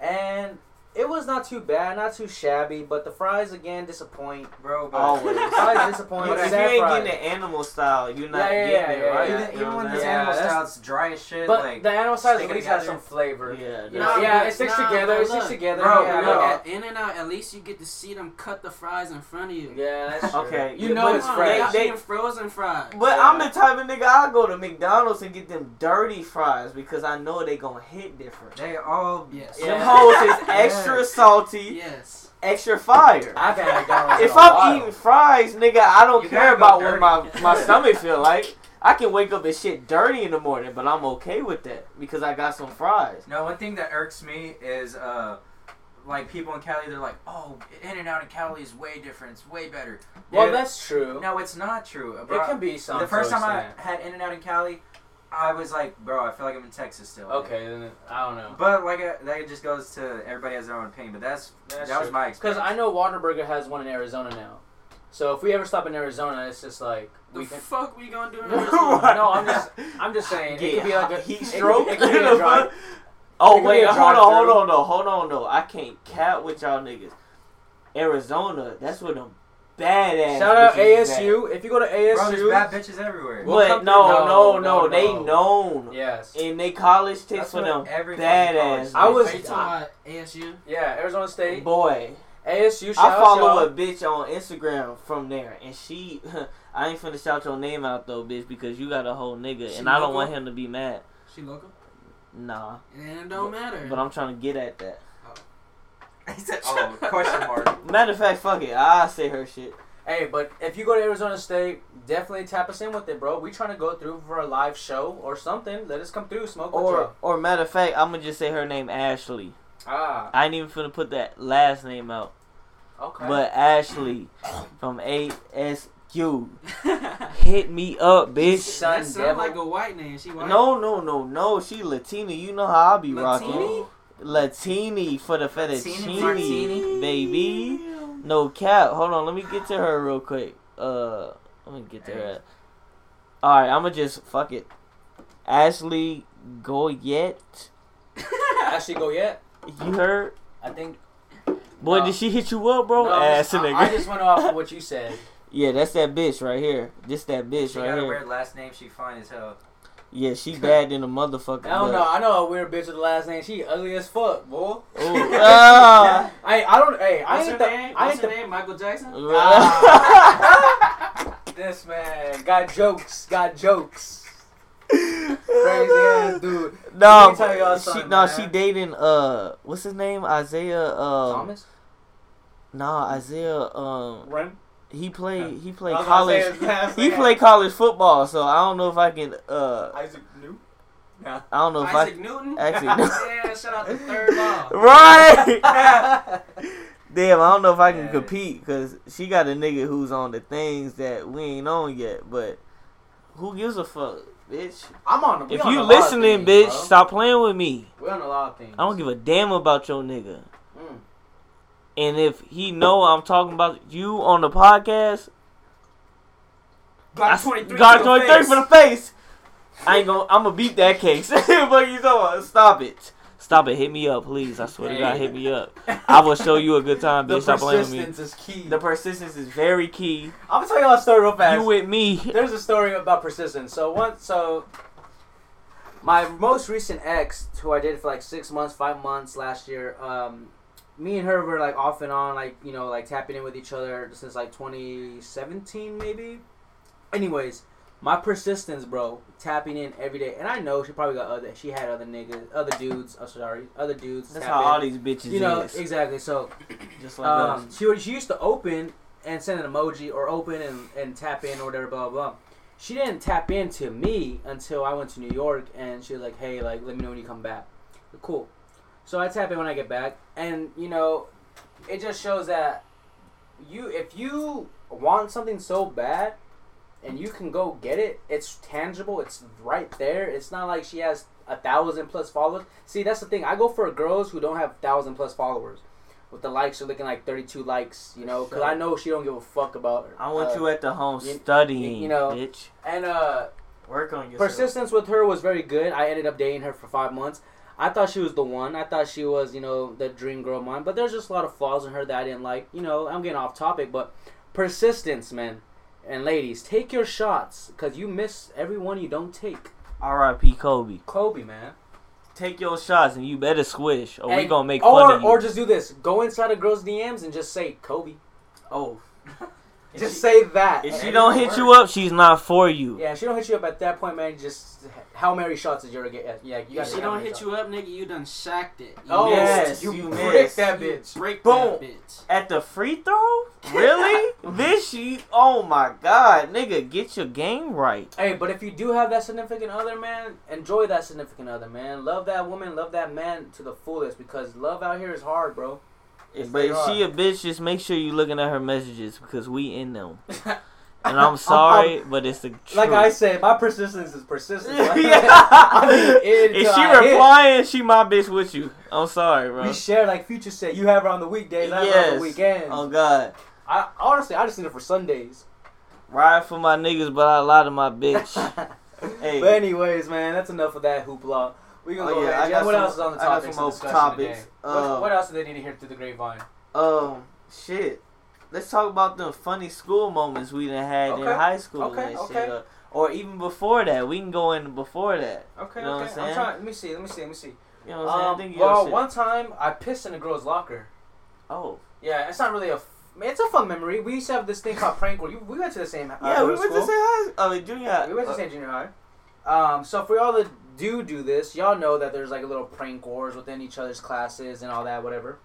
[SPEAKER 1] And it was not too bad, not too shabby, but the fries again disappoint.
[SPEAKER 3] bro. But
[SPEAKER 2] Always.
[SPEAKER 1] Fries disappoint.
[SPEAKER 2] if you ain't
[SPEAKER 1] fries.
[SPEAKER 2] getting the animal style, you're not
[SPEAKER 1] Yeah, yeah,
[SPEAKER 2] getting
[SPEAKER 1] yeah,
[SPEAKER 2] it right.
[SPEAKER 1] yeah,
[SPEAKER 3] even,
[SPEAKER 2] You
[SPEAKER 3] even when
[SPEAKER 2] I'm
[SPEAKER 3] this?
[SPEAKER 1] Yeah,
[SPEAKER 3] animal
[SPEAKER 1] that's-
[SPEAKER 3] stout's dry as shit,
[SPEAKER 1] But
[SPEAKER 3] like
[SPEAKER 1] the animal style at least has some flavor.
[SPEAKER 2] Yeah,
[SPEAKER 1] You know,
[SPEAKER 4] Nah,
[SPEAKER 1] yeah, it sticks
[SPEAKER 4] nah,
[SPEAKER 1] together. It sticks together.
[SPEAKER 3] Bro,
[SPEAKER 1] yeah,
[SPEAKER 3] bro.
[SPEAKER 1] yeah.
[SPEAKER 4] At In and Out, at least you get to see them cut the fries in front of you.
[SPEAKER 1] Yeah, that's true.
[SPEAKER 2] Okay,
[SPEAKER 1] You know
[SPEAKER 2] but
[SPEAKER 1] it's
[SPEAKER 4] Come
[SPEAKER 1] fresh.
[SPEAKER 4] y'all
[SPEAKER 2] They-
[SPEAKER 4] eating frozen fries.
[SPEAKER 2] But
[SPEAKER 1] Yeah.
[SPEAKER 2] I'm the type of nigga I go to McDonald's and get them dirty fries because I know they gonna hit different.
[SPEAKER 3] they all
[SPEAKER 4] Yes.
[SPEAKER 2] Them
[SPEAKER 1] Yeah.
[SPEAKER 2] hoes is extra
[SPEAKER 3] Yes.
[SPEAKER 2] salty,
[SPEAKER 4] Yes.
[SPEAKER 2] extra fire.
[SPEAKER 1] I've had McDonald's.
[SPEAKER 2] If I'm eating fries, nigga, I don't
[SPEAKER 3] You
[SPEAKER 2] care about what my, my stomach feel like. I can wake up and shit dirty in the morning, but I'm okay with that because I got some fries.
[SPEAKER 3] No, one thing that irks me is uh, like people in Cali. They're like, "Oh, In and Out in Cali is way different. It's way better."
[SPEAKER 1] well,
[SPEAKER 3] Dude,
[SPEAKER 1] that's true.
[SPEAKER 3] no, it's not true.
[SPEAKER 1] it can be some.
[SPEAKER 3] the first time I had In and Out in Cali, I was like, "Bro, I feel like I'm in Texas still."
[SPEAKER 1] Okay, then I don't know.
[SPEAKER 3] But like uh, that just goes to everybody has their own opinion. But that's,
[SPEAKER 1] That's
[SPEAKER 3] that was my experience. Because.
[SPEAKER 1] I know Whataburger has one in Arizona now. So if we ever stop in Arizona, it's just like
[SPEAKER 4] The
[SPEAKER 1] we can.
[SPEAKER 4] fuck we gonna do in
[SPEAKER 1] No, I'm just, I'm just saying. It could be like a
[SPEAKER 2] heat
[SPEAKER 1] it could be-
[SPEAKER 2] stroke.
[SPEAKER 1] It could be a drive.
[SPEAKER 2] oh
[SPEAKER 1] it could
[SPEAKER 2] wait,
[SPEAKER 1] be a
[SPEAKER 2] hold on, hold on, though, hold on, though. I can't cap with y'all niggas. Arizona, that's where them badass.
[SPEAKER 1] Shout out
[SPEAKER 2] bitches is.
[SPEAKER 1] ASU. If you go to
[SPEAKER 3] Bro, there's
[SPEAKER 1] ASU,
[SPEAKER 3] bad bitches everywhere.
[SPEAKER 1] We'll
[SPEAKER 2] But no, no,
[SPEAKER 1] no,
[SPEAKER 2] no,
[SPEAKER 1] no,
[SPEAKER 2] they
[SPEAKER 1] no.
[SPEAKER 2] known
[SPEAKER 1] yes,
[SPEAKER 2] And they college
[SPEAKER 3] That's
[SPEAKER 2] tips for them
[SPEAKER 3] every fucking
[SPEAKER 2] badass.
[SPEAKER 1] I was-
[SPEAKER 4] Are you talking about ASU?
[SPEAKER 1] yeah, Arizona State,
[SPEAKER 2] boy.
[SPEAKER 1] ASU. Shout
[SPEAKER 2] I follow
[SPEAKER 1] y'all.
[SPEAKER 2] a bitch on Instagram from there, and she. I ain't finna shout your name out though, bitch, because you got a whole nigga,
[SPEAKER 4] She
[SPEAKER 2] and I don't want him to be mad.
[SPEAKER 4] She local?
[SPEAKER 2] Nah,
[SPEAKER 4] And it don't matter.
[SPEAKER 2] but I'm trying to get at that.
[SPEAKER 3] he said, "Oh, question mark."
[SPEAKER 2] Matter of fact, fuck it, I say her shit.
[SPEAKER 1] Hey, but if you go to Arizona State, definitely tap us in with it, bro. We trying to go through for a live show or something. Let us come through, smoke
[SPEAKER 2] Or,
[SPEAKER 1] y'all.
[SPEAKER 2] or matter of fact, I'm gonna just say her name Ashley.
[SPEAKER 1] Ah,
[SPEAKER 2] I ain't even finna put that last name out,
[SPEAKER 1] okay.
[SPEAKER 2] but Ashley from ASU, hit me up, bitch.
[SPEAKER 1] Son
[SPEAKER 4] that sounds
[SPEAKER 1] devil.
[SPEAKER 4] like a white name. She white?
[SPEAKER 2] No, no, no, no. She Latina. You know how I be rocking.
[SPEAKER 4] Latini?
[SPEAKER 2] For the fettuccine,
[SPEAKER 3] martini.
[SPEAKER 2] baby. No cap. Hold on, let me get to her real quick. Uh, let me get to her. All right, I'ma just fuck it. Ashley Goyette.
[SPEAKER 1] Ashley go yet?
[SPEAKER 2] You heard?
[SPEAKER 1] I think.
[SPEAKER 2] Boy,
[SPEAKER 1] No.
[SPEAKER 2] did she hit you up, bro?
[SPEAKER 1] No, I'm
[SPEAKER 2] Ass
[SPEAKER 1] just-
[SPEAKER 2] nigga.
[SPEAKER 1] I, I just went off of what you said.
[SPEAKER 2] yeah, that's that bitch right here. Just that bitch
[SPEAKER 3] She
[SPEAKER 2] right
[SPEAKER 3] got a
[SPEAKER 2] here.
[SPEAKER 3] weird last name. She fine as hell.
[SPEAKER 2] Yeah, she bad than a motherfucker.
[SPEAKER 1] I don't
[SPEAKER 2] but-
[SPEAKER 1] know. I know a weird bitch with the last name. She ugly as fuck, boy.
[SPEAKER 2] Ooh, ah.
[SPEAKER 1] I I don't. Hey, I
[SPEAKER 4] What's her
[SPEAKER 1] ain't the.
[SPEAKER 4] name?
[SPEAKER 1] I
[SPEAKER 4] What's
[SPEAKER 1] ain't
[SPEAKER 4] her
[SPEAKER 1] the.
[SPEAKER 4] name? Michael Jackson?
[SPEAKER 1] This man got jokes. Got jokes. Crazy ass dude.
[SPEAKER 2] No,
[SPEAKER 1] Let me tell y'all
[SPEAKER 2] she
[SPEAKER 1] something,
[SPEAKER 2] no,
[SPEAKER 1] man.
[SPEAKER 2] she dating uh, what's his name? Isaiah. Um,
[SPEAKER 1] Thomas.
[SPEAKER 2] Nah, Isaiah. Um,
[SPEAKER 1] Run.
[SPEAKER 2] He played he play
[SPEAKER 1] I was gonna say
[SPEAKER 2] college.
[SPEAKER 1] his
[SPEAKER 2] He
[SPEAKER 1] name.
[SPEAKER 2] play college football, so I don't know if I can. Uh,
[SPEAKER 1] Isaac New.
[SPEAKER 2] I don't know if
[SPEAKER 4] Isaac Newton?
[SPEAKER 2] Actually,
[SPEAKER 4] yeah, shout out to Third Law.
[SPEAKER 2] Right. Damn, I don't know if I can
[SPEAKER 3] Yeah.
[SPEAKER 2] compete because she got a nigga who's on the things that we ain't on yet. But who gives a fuck, bitch?
[SPEAKER 1] I'm on. We
[SPEAKER 2] If
[SPEAKER 1] on
[SPEAKER 2] you
[SPEAKER 1] a lot of
[SPEAKER 2] listening,
[SPEAKER 1] things,
[SPEAKER 2] bitch,
[SPEAKER 1] bro.
[SPEAKER 2] stop playing with me.
[SPEAKER 1] We're on a lot of things.
[SPEAKER 2] I don't give a damn about your nigga. And if he know I'm talking about you on the podcast,
[SPEAKER 4] Got
[SPEAKER 2] I-
[SPEAKER 4] 23
[SPEAKER 2] got
[SPEAKER 4] to the
[SPEAKER 2] 23
[SPEAKER 4] face.
[SPEAKER 2] for the face. I ain't gonna. I'm gonna beat that case. but you stop it. Stop it. Hit me up, please. I swear to God, hit me up. I will show you a good time, bitch. Stop blaming me.
[SPEAKER 1] persistence is key.
[SPEAKER 2] The persistence is very key.
[SPEAKER 1] I'm gonna tell y'all a story real fast.
[SPEAKER 2] You with me?
[SPEAKER 1] There's a story about persistence. So once, so my most recent ex, who I dated for like six months, five months last year, um, me and her were like off and on, like you know, like tapping in with each other since like 2017 maybe. Anyways, my persistence, bro, tapping in every day, and I know she probably got other, she had other niggas, other dudes. Oh, sorry, other dudes.
[SPEAKER 2] That's how
[SPEAKER 1] in.
[SPEAKER 2] all these bitches
[SPEAKER 1] You know
[SPEAKER 2] is.
[SPEAKER 1] exactly. So
[SPEAKER 2] Just like
[SPEAKER 1] um,
[SPEAKER 2] us.
[SPEAKER 1] she would, she used to open and send an emoji or open and, and tap in or whatever, blah, blah blah. She didn't tap into me until I went to New York and she was like, "Hey, like, let me know when you come back." Cool. So I tap in when I get back, and you know, it just shows that you, if you want something so bad, and you can go get it, it's tangible. It's right there. It's not like she has a thousand plus followers. See, that's the thing. I go for girls who don't have thousand plus followers. With the likes are looking like 32 likes, you know, because I know she don't give a fuck about her.
[SPEAKER 2] I want
[SPEAKER 1] Uh,
[SPEAKER 2] you at the home
[SPEAKER 1] you-
[SPEAKER 2] studying,
[SPEAKER 1] you know,
[SPEAKER 2] bitch.
[SPEAKER 1] And uh,
[SPEAKER 2] Work on yourself.
[SPEAKER 1] persistence with her was very good. I ended up dating her for five months. I thought she was the one. I thought she was, you know, the dream girl mine. But there's just a lot of flaws in her that I didn't like. You know, I'm getting off topic, but persistence, man. And ladies, take your shots because you miss every one you don't take.
[SPEAKER 2] R.I.P. Kobe.
[SPEAKER 1] Kobe, man.
[SPEAKER 2] Take your shots and you better squish, or we
[SPEAKER 1] Hey,
[SPEAKER 2] gonna make
[SPEAKER 1] or,
[SPEAKER 2] fun of you.
[SPEAKER 1] Or just do this. Go inside a girl's DMs and just say Kobe.
[SPEAKER 2] oh,
[SPEAKER 1] Just say that.
[SPEAKER 2] if she don't hit you up, she's not for you.
[SPEAKER 1] Yeah, if she don't hit you up at that point, man. Just how many shots is your get? Yeah, you
[SPEAKER 4] If
[SPEAKER 1] got.
[SPEAKER 4] she don't hit you up, nigga, you done shacked it. You
[SPEAKER 1] Oh,
[SPEAKER 2] Yes,
[SPEAKER 1] you,
[SPEAKER 2] you
[SPEAKER 1] break
[SPEAKER 2] missed.
[SPEAKER 1] that
[SPEAKER 4] You
[SPEAKER 1] bitch.
[SPEAKER 4] break
[SPEAKER 2] Boom.
[SPEAKER 4] that bitch.
[SPEAKER 2] At the free throw? Really? this? Oh my god, nigga, get your game right.
[SPEAKER 1] Hey, but if you do have that significant other, man, enjoy that significant other, man. Love that woman, love that man to the fullest because love out here is hard, bro. Yes,
[SPEAKER 2] but if
[SPEAKER 1] are.
[SPEAKER 2] she a bitch, just make sure you looking at her messages because we in them. And I'm sorry, but it's the truth.
[SPEAKER 1] like I said, my persistence is persistence.
[SPEAKER 2] Yeah.
[SPEAKER 1] I'm
[SPEAKER 2] if she
[SPEAKER 1] I hit.
[SPEAKER 2] replying, she my bitch with you. I'm sorry, bro.
[SPEAKER 1] We share like Future said. You have her on the weekdays, I have her on
[SPEAKER 2] Yes.
[SPEAKER 1] the weekends.
[SPEAKER 2] Oh god,
[SPEAKER 1] I honestly, I just need her for Sundays.
[SPEAKER 2] ride for my niggas, but I lie to my bitch. Hey.
[SPEAKER 1] But anyways, man, that's enough of that hoopla. We can
[SPEAKER 2] Oh,
[SPEAKER 1] go
[SPEAKER 2] yeah,
[SPEAKER 1] ahead.
[SPEAKER 2] I got
[SPEAKER 1] what
[SPEAKER 2] some-
[SPEAKER 1] else is on the
[SPEAKER 2] I got
[SPEAKER 1] topics
[SPEAKER 2] some topics. Uh,
[SPEAKER 1] what, what else do they need to hear through the grapevine?
[SPEAKER 2] Um, shit. Let's talk about the funny school moments we done had in high school
[SPEAKER 1] Okay,
[SPEAKER 2] and
[SPEAKER 1] okay.
[SPEAKER 2] shit. uh, or even before that. We can go in before that.
[SPEAKER 1] Okay,
[SPEAKER 2] You know what
[SPEAKER 1] okay.
[SPEAKER 2] I'm
[SPEAKER 1] I'm trying. Let me see. Let me see. Let me see.
[SPEAKER 2] You know what I'm saying?
[SPEAKER 1] Um,
[SPEAKER 2] Think of
[SPEAKER 1] well, one time I pissed in a girl's locker.
[SPEAKER 2] Oh.
[SPEAKER 1] Yeah, it's not really a. f- It's a fun memory. We used to have this thing called prank where you, we went to the same. Uh,
[SPEAKER 2] Yeah, we went to
[SPEAKER 1] school.
[SPEAKER 2] say high I mean, junior high.
[SPEAKER 1] We went to
[SPEAKER 2] Uh,
[SPEAKER 1] same junior high. Um, so for y'all that do do this, y'all know that there's like a little prank wars within each other's classes and all that, whatever.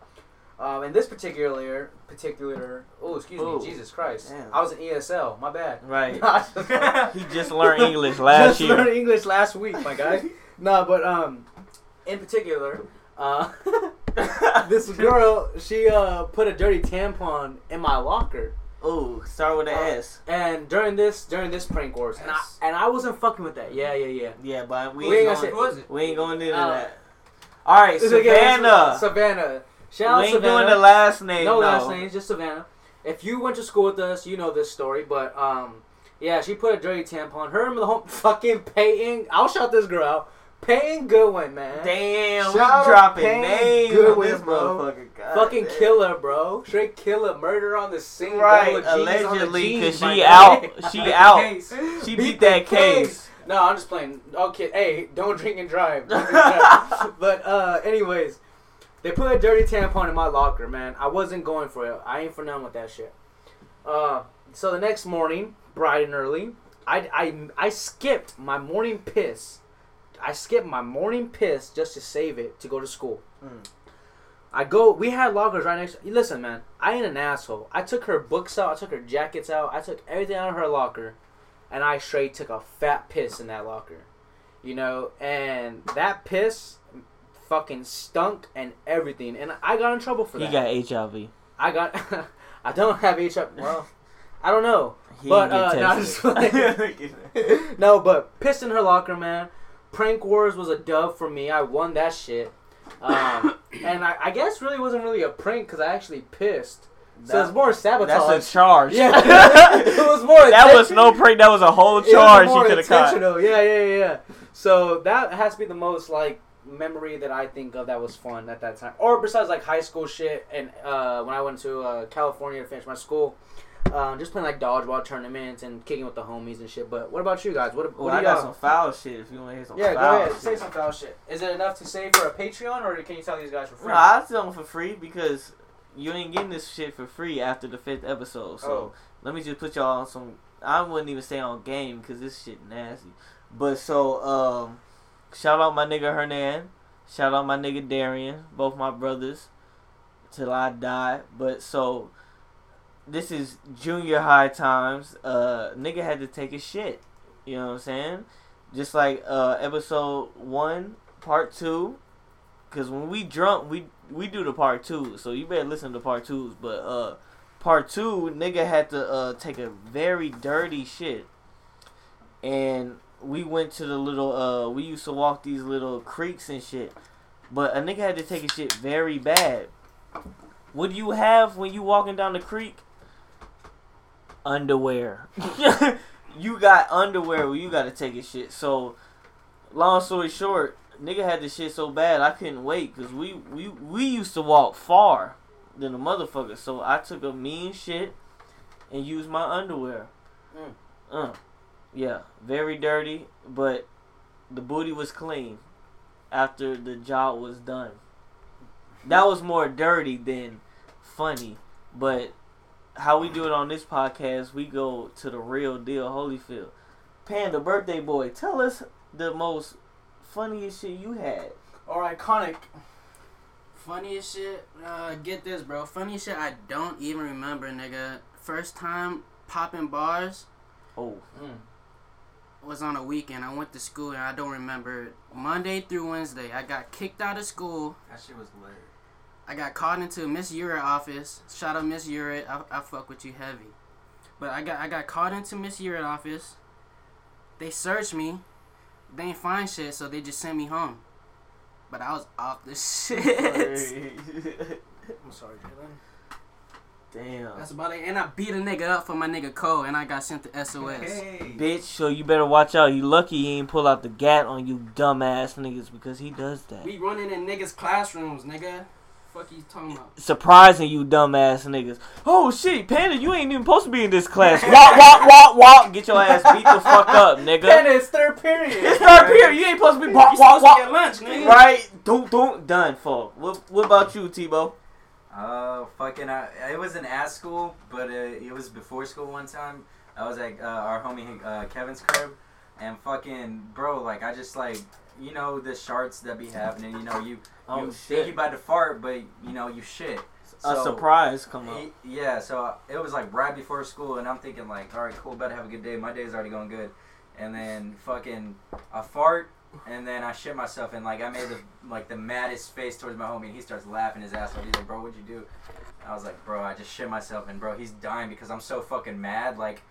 [SPEAKER 1] Um, in this particular particular, oh excuse
[SPEAKER 2] Ooh.
[SPEAKER 1] me, Jesus Christ,
[SPEAKER 2] Damn.
[SPEAKER 1] I was in ESL. My bad.
[SPEAKER 2] Right. He just learned English last
[SPEAKER 1] just
[SPEAKER 2] year.
[SPEAKER 1] learned English last week, my guy. no, but um, in particular, uh, this girl, she uh put a dirty tampon in my locker.
[SPEAKER 2] oh start with an
[SPEAKER 1] Uh,
[SPEAKER 2] S.
[SPEAKER 1] And during this during this prank wars, and I and I wasn't fucking with that. Yeah, yeah, yeah.
[SPEAKER 2] Yeah, but we,
[SPEAKER 1] We ain't
[SPEAKER 2] ain't going,
[SPEAKER 1] say-
[SPEAKER 4] was it?
[SPEAKER 2] we ain't going into
[SPEAKER 1] Uh,
[SPEAKER 2] that. All right, Savannah.
[SPEAKER 1] Savannah. Shout out
[SPEAKER 2] we ain't
[SPEAKER 1] Savannah.
[SPEAKER 2] doing the last name.
[SPEAKER 1] no
[SPEAKER 2] though.
[SPEAKER 1] last names, just Savannah. If you went to school with us, you know this story. But um, yeah, she put a dirty tampon. Her and the whole fucking Peyton. I'll shout this girl out. Peyton Goodwin, man.
[SPEAKER 2] Damn,
[SPEAKER 1] Shout
[SPEAKER 2] we dropping names
[SPEAKER 1] Goodwin,
[SPEAKER 2] on this
[SPEAKER 1] bro. Fucking
[SPEAKER 2] damn.
[SPEAKER 1] killer, bro. Straight killer. Murder on the scene.
[SPEAKER 2] Right,
[SPEAKER 1] double G's on the
[SPEAKER 2] allegedly, because she out. She out. She beat that case.
[SPEAKER 1] No, I'm just playing. Okay, hey, don't drink and drive. Don't drink and drive. but uh, anyways, they put a dirty tampon in my locker, man. I wasn't going for it. I ain't for none with that shit. Uh, so the next morning, bright and early, I I I skipped my morning piss. I skipped my morning piss just to save it to go to school.
[SPEAKER 2] Mm.
[SPEAKER 1] I go. We had lockers right next. Listen, man. I ain't an asshole. I took her books out. I took her jackets out. I took everything out of her locker, and I straight took a fat piss in that locker. You know, and that piss fucking stunk and everything, and I got in trouble for
[SPEAKER 2] He
[SPEAKER 1] that.
[SPEAKER 2] got HIV.
[SPEAKER 1] I got. I don't have HIV. Well, I don't know.
[SPEAKER 2] He
[SPEAKER 1] But, uh, no, I'm
[SPEAKER 2] tested.
[SPEAKER 1] no, but pissed in her locker, man. Prank Wars was a dub for me. I won that shit. Um, and I, I guess really wasn't really a prank because I actually pissed. So it's more sabotage.
[SPEAKER 2] That's a charge.
[SPEAKER 1] yeah, it was more.
[SPEAKER 2] that was
[SPEAKER 1] intention-
[SPEAKER 2] no prank. That was a whole
[SPEAKER 1] was
[SPEAKER 2] charge he could have caught.
[SPEAKER 1] yeah, yeah, yeah. So that has to be the most like memory that I think of that was fun at that time. Or besides like high school shit and uh, when I went to uh, California to finish my school. Um, just playing like dodgeball tournaments and kicking with the homies and shit. But what about you guys? What, what
[SPEAKER 2] Well,
[SPEAKER 1] do
[SPEAKER 2] I got some foul shit. If you want to hear some
[SPEAKER 1] Yeah,
[SPEAKER 2] foul
[SPEAKER 1] go ahead.
[SPEAKER 2] shit.
[SPEAKER 1] Say some foul shit. Is it enough to save for a Patreon, or can you tell these guys for free?
[SPEAKER 2] No, I tell them for free because you ain't getting this shit for free after the fifth episode. So
[SPEAKER 1] Oh.
[SPEAKER 2] let me just put y'all on some. I wouldn't even say on game because this shit nasty. But so um, shout out my nigga Hernan. Shout out my nigga Darian. Both my brothers. Till I die. But so this is junior high times. Uh, nigga had to take a shit. You know what I'm saying? Just like uh, episode one, part two. Cause when we drunk, we we do the part two, so you better listen to part twos. But uh, part two, nigga had to uh take a very dirty shit, and we went to the little uh we used to walk these little creeks and shit, but a nigga had to take a shit very bad. What do you have when you walking down the creek? Underwear. you got underwear where you got to take a shit. So, long story short, nigga had this shit so bad I couldn't wait because we, we we used to walk far than a motherfucker. So I took a mean shit and used my underwear.
[SPEAKER 1] Mm.
[SPEAKER 2] Uh, yeah, very dirty, but the booty was clean after the job was done. That was more dirty than funny, but how we do it on this podcast, we go to the real deal, Holyfield. Panda, birthday boy, tell us the most funniest shit you had.
[SPEAKER 1] Or iconic.
[SPEAKER 4] Funniest shit, uh, get this, bro. Funniest shit I don't even remember, nigga. First time popping bars
[SPEAKER 2] Oh,
[SPEAKER 1] Mm.
[SPEAKER 4] Was on a weekend. I went to school and I don't remember. Monday through Wednesday, I got kicked out of school.
[SPEAKER 3] That shit was lit.
[SPEAKER 4] I got called into Miss Ura office. Shout out Miss Ura. I, I fuck with you heavy. But I got I got called into Miss Ura office. They searched me. They ain't find shit, so they just sent me home. But I was off the shit.
[SPEAKER 1] I'm sorry, Jalen.
[SPEAKER 2] Damn.
[SPEAKER 4] That's about it. And I beat a nigga up for my nigga Cole, and I got sent to SOS.
[SPEAKER 3] Hey.
[SPEAKER 2] Bitch, so you better watch out. You lucky he ain't pull out the gat on you dumbass niggas because he does that.
[SPEAKER 4] We running in niggas' classrooms, nigga. Fuck you talking about?
[SPEAKER 2] Surprising you dumbass niggas. Oh shit, Panda, you ain't even supposed to be in this class. Walk, walk, walk, walk. Get your ass beat the fuck up, nigga.
[SPEAKER 1] Panda, it's third period.
[SPEAKER 2] It's third period. You ain't supposed to be
[SPEAKER 4] You
[SPEAKER 2] walk, walk,
[SPEAKER 4] supposed to get
[SPEAKER 2] walk.
[SPEAKER 4] lunch, nigga.
[SPEAKER 2] Right? Don't, don't. Done for. What, what about you, Tebow?
[SPEAKER 3] Uh, fucking, I, it wasn't at school, but uh, it was before school one time. I was at uh, our homie uh, Kevin's crib, and fucking, bro, like, I just, like, you know, the sharts that be happening, you know, you,
[SPEAKER 2] Oh
[SPEAKER 3] you
[SPEAKER 2] shit.
[SPEAKER 3] think you about to fart, but, you know, you shit.
[SPEAKER 2] A
[SPEAKER 3] So-
[SPEAKER 2] surprise come up.
[SPEAKER 3] Yeah, so uh, it was like right before school, and I'm thinking like, all right, cool, better have a good day. My day's already going good, and then fucking I fart, and then I shit myself, and like I made the like the maddest face towards my homie, and he starts laughing his ass off. He's like, bro, what'd you do? I was like, bro, I just shit myself, and bro, he's dying because I'm so fucking mad, like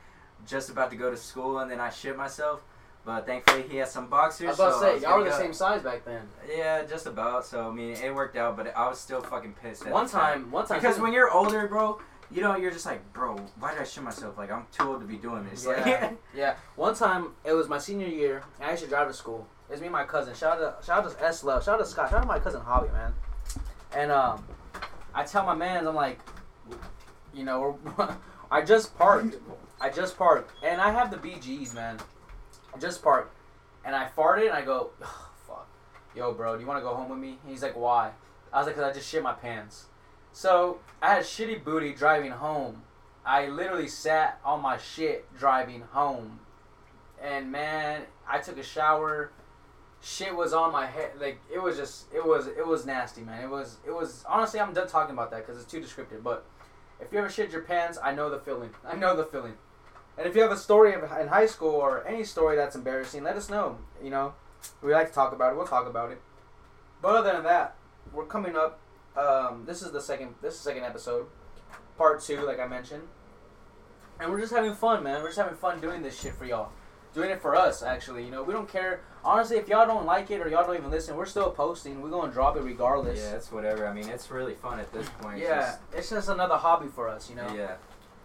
[SPEAKER 3] just about to go to school, and then I shit myself. But thankfully, he has some
[SPEAKER 1] I
[SPEAKER 3] boxers.
[SPEAKER 1] was about
[SPEAKER 3] so
[SPEAKER 1] to
[SPEAKER 3] I
[SPEAKER 1] say, y'all were the
[SPEAKER 3] go.
[SPEAKER 1] same size back then.
[SPEAKER 3] Yeah, just about. So I mean, it worked out, but I was still fucking pissed. At
[SPEAKER 1] One
[SPEAKER 3] time.
[SPEAKER 1] time, one time.
[SPEAKER 3] Because when you're older, bro, you know, you're just like, bro, why did I shit myself? Like, I'm too old to be doing this. Like,
[SPEAKER 1] Yeah. Yeah, one time it was my senior year. I used to drive to school. It was me and my cousin. Shout out, to, shout out to S Love. Shout out to Scott. Shout out to my cousin Hobby, man. And um, I tell my man, I'm like, you know, I just parked. I just parked, and I have the BGs, man. I just parked, and I farted, and I go, oh, fuck, yo, bro, do you want to go home with me? And he's like, why? I was like, cause I just shit my pants. So I had shitty booty driving home. I literally sat on my shit driving home. And man, I took a shower. Shit was on my head. Like it was just it was it was nasty, man. It was it was honestly I'm done talking about that cuz it's too descriptive, but if you ever shit your pants, I know the feeling. I know the feeling. And if you have a story in high school or any story that's embarrassing, let us know. You know, we like to talk about it. We'll talk about it. But other than that, we're coming up. Um, this is the second. This is the second episode, part two, like I mentioned. And we're just having fun, man. We're just having fun doing this shit for y'all. Doing it for us, actually. You know, we don't care. Honestly, if y'all don't like it or y'all don't even listen, we're still posting. We're going to drop it regardless.
[SPEAKER 3] yeah, it's whatever. I mean, it's really fun at this point.
[SPEAKER 1] Yeah,
[SPEAKER 3] Just-
[SPEAKER 1] it's just another hobby for us, you know.
[SPEAKER 3] yeah.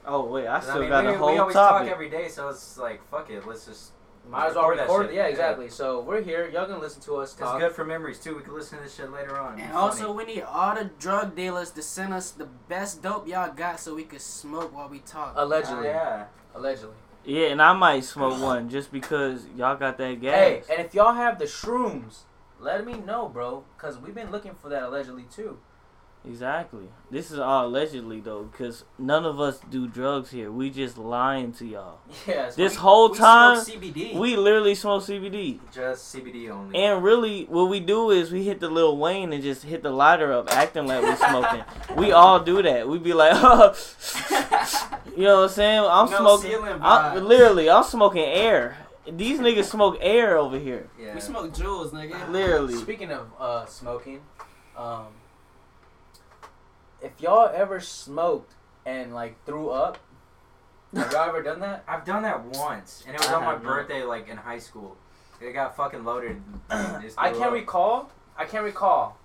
[SPEAKER 2] Oh wait, I still
[SPEAKER 3] mean,
[SPEAKER 2] got
[SPEAKER 3] we,
[SPEAKER 2] a whole topic.
[SPEAKER 3] we always
[SPEAKER 2] topic.
[SPEAKER 3] talk every day, so it's like, fuck it, let's just.
[SPEAKER 1] Might as well record it.
[SPEAKER 3] shit.
[SPEAKER 1] Yeah, exactly. So we're here. Y'all can listen to us talk.
[SPEAKER 3] It's good for memories too. We can listen to this shit later on.
[SPEAKER 4] And also,
[SPEAKER 3] funny.
[SPEAKER 4] we need all the drug dealers to send us the best dope y'all got so we could smoke while we talk.
[SPEAKER 1] Allegedly.
[SPEAKER 3] Oh, yeah.
[SPEAKER 1] Allegedly.
[SPEAKER 2] Yeah, and I might smoke one just because y'all got that gas.
[SPEAKER 1] Hey, and if y'all have the shrooms, let me know, bro. Because we've been looking for that allegedly, too.
[SPEAKER 2] Exactly. This is all allegedly though, because none of us do drugs here. We just lying to y'all.
[SPEAKER 1] Yes.
[SPEAKER 2] This
[SPEAKER 1] we-
[SPEAKER 2] whole
[SPEAKER 4] We
[SPEAKER 2] time,
[SPEAKER 4] smoke CBD.
[SPEAKER 2] we literally smoke CBD.
[SPEAKER 3] Just CBD only.
[SPEAKER 2] And really, what we do is we hit the little Wayne and just hit the lighter up, acting like we're smoking. we all do that. We be like, you know what I'm saying? I'm
[SPEAKER 4] No
[SPEAKER 2] smoking.
[SPEAKER 4] ceiling
[SPEAKER 2] I'm, literally, I'm smoking air. These niggas smoke air over here.
[SPEAKER 3] yeah.
[SPEAKER 4] we smoke jewels, nigga.
[SPEAKER 2] Literally.
[SPEAKER 1] Speaking of uh, smoking, um, if y'all ever smoked and like threw up, have y'all ever done that?
[SPEAKER 3] I've done that once, and it was
[SPEAKER 2] I
[SPEAKER 3] on my birthday, like in high school. It got fucking loaded. and just
[SPEAKER 1] I
[SPEAKER 3] threw
[SPEAKER 1] can't
[SPEAKER 3] up.
[SPEAKER 1] recall. I can't recall.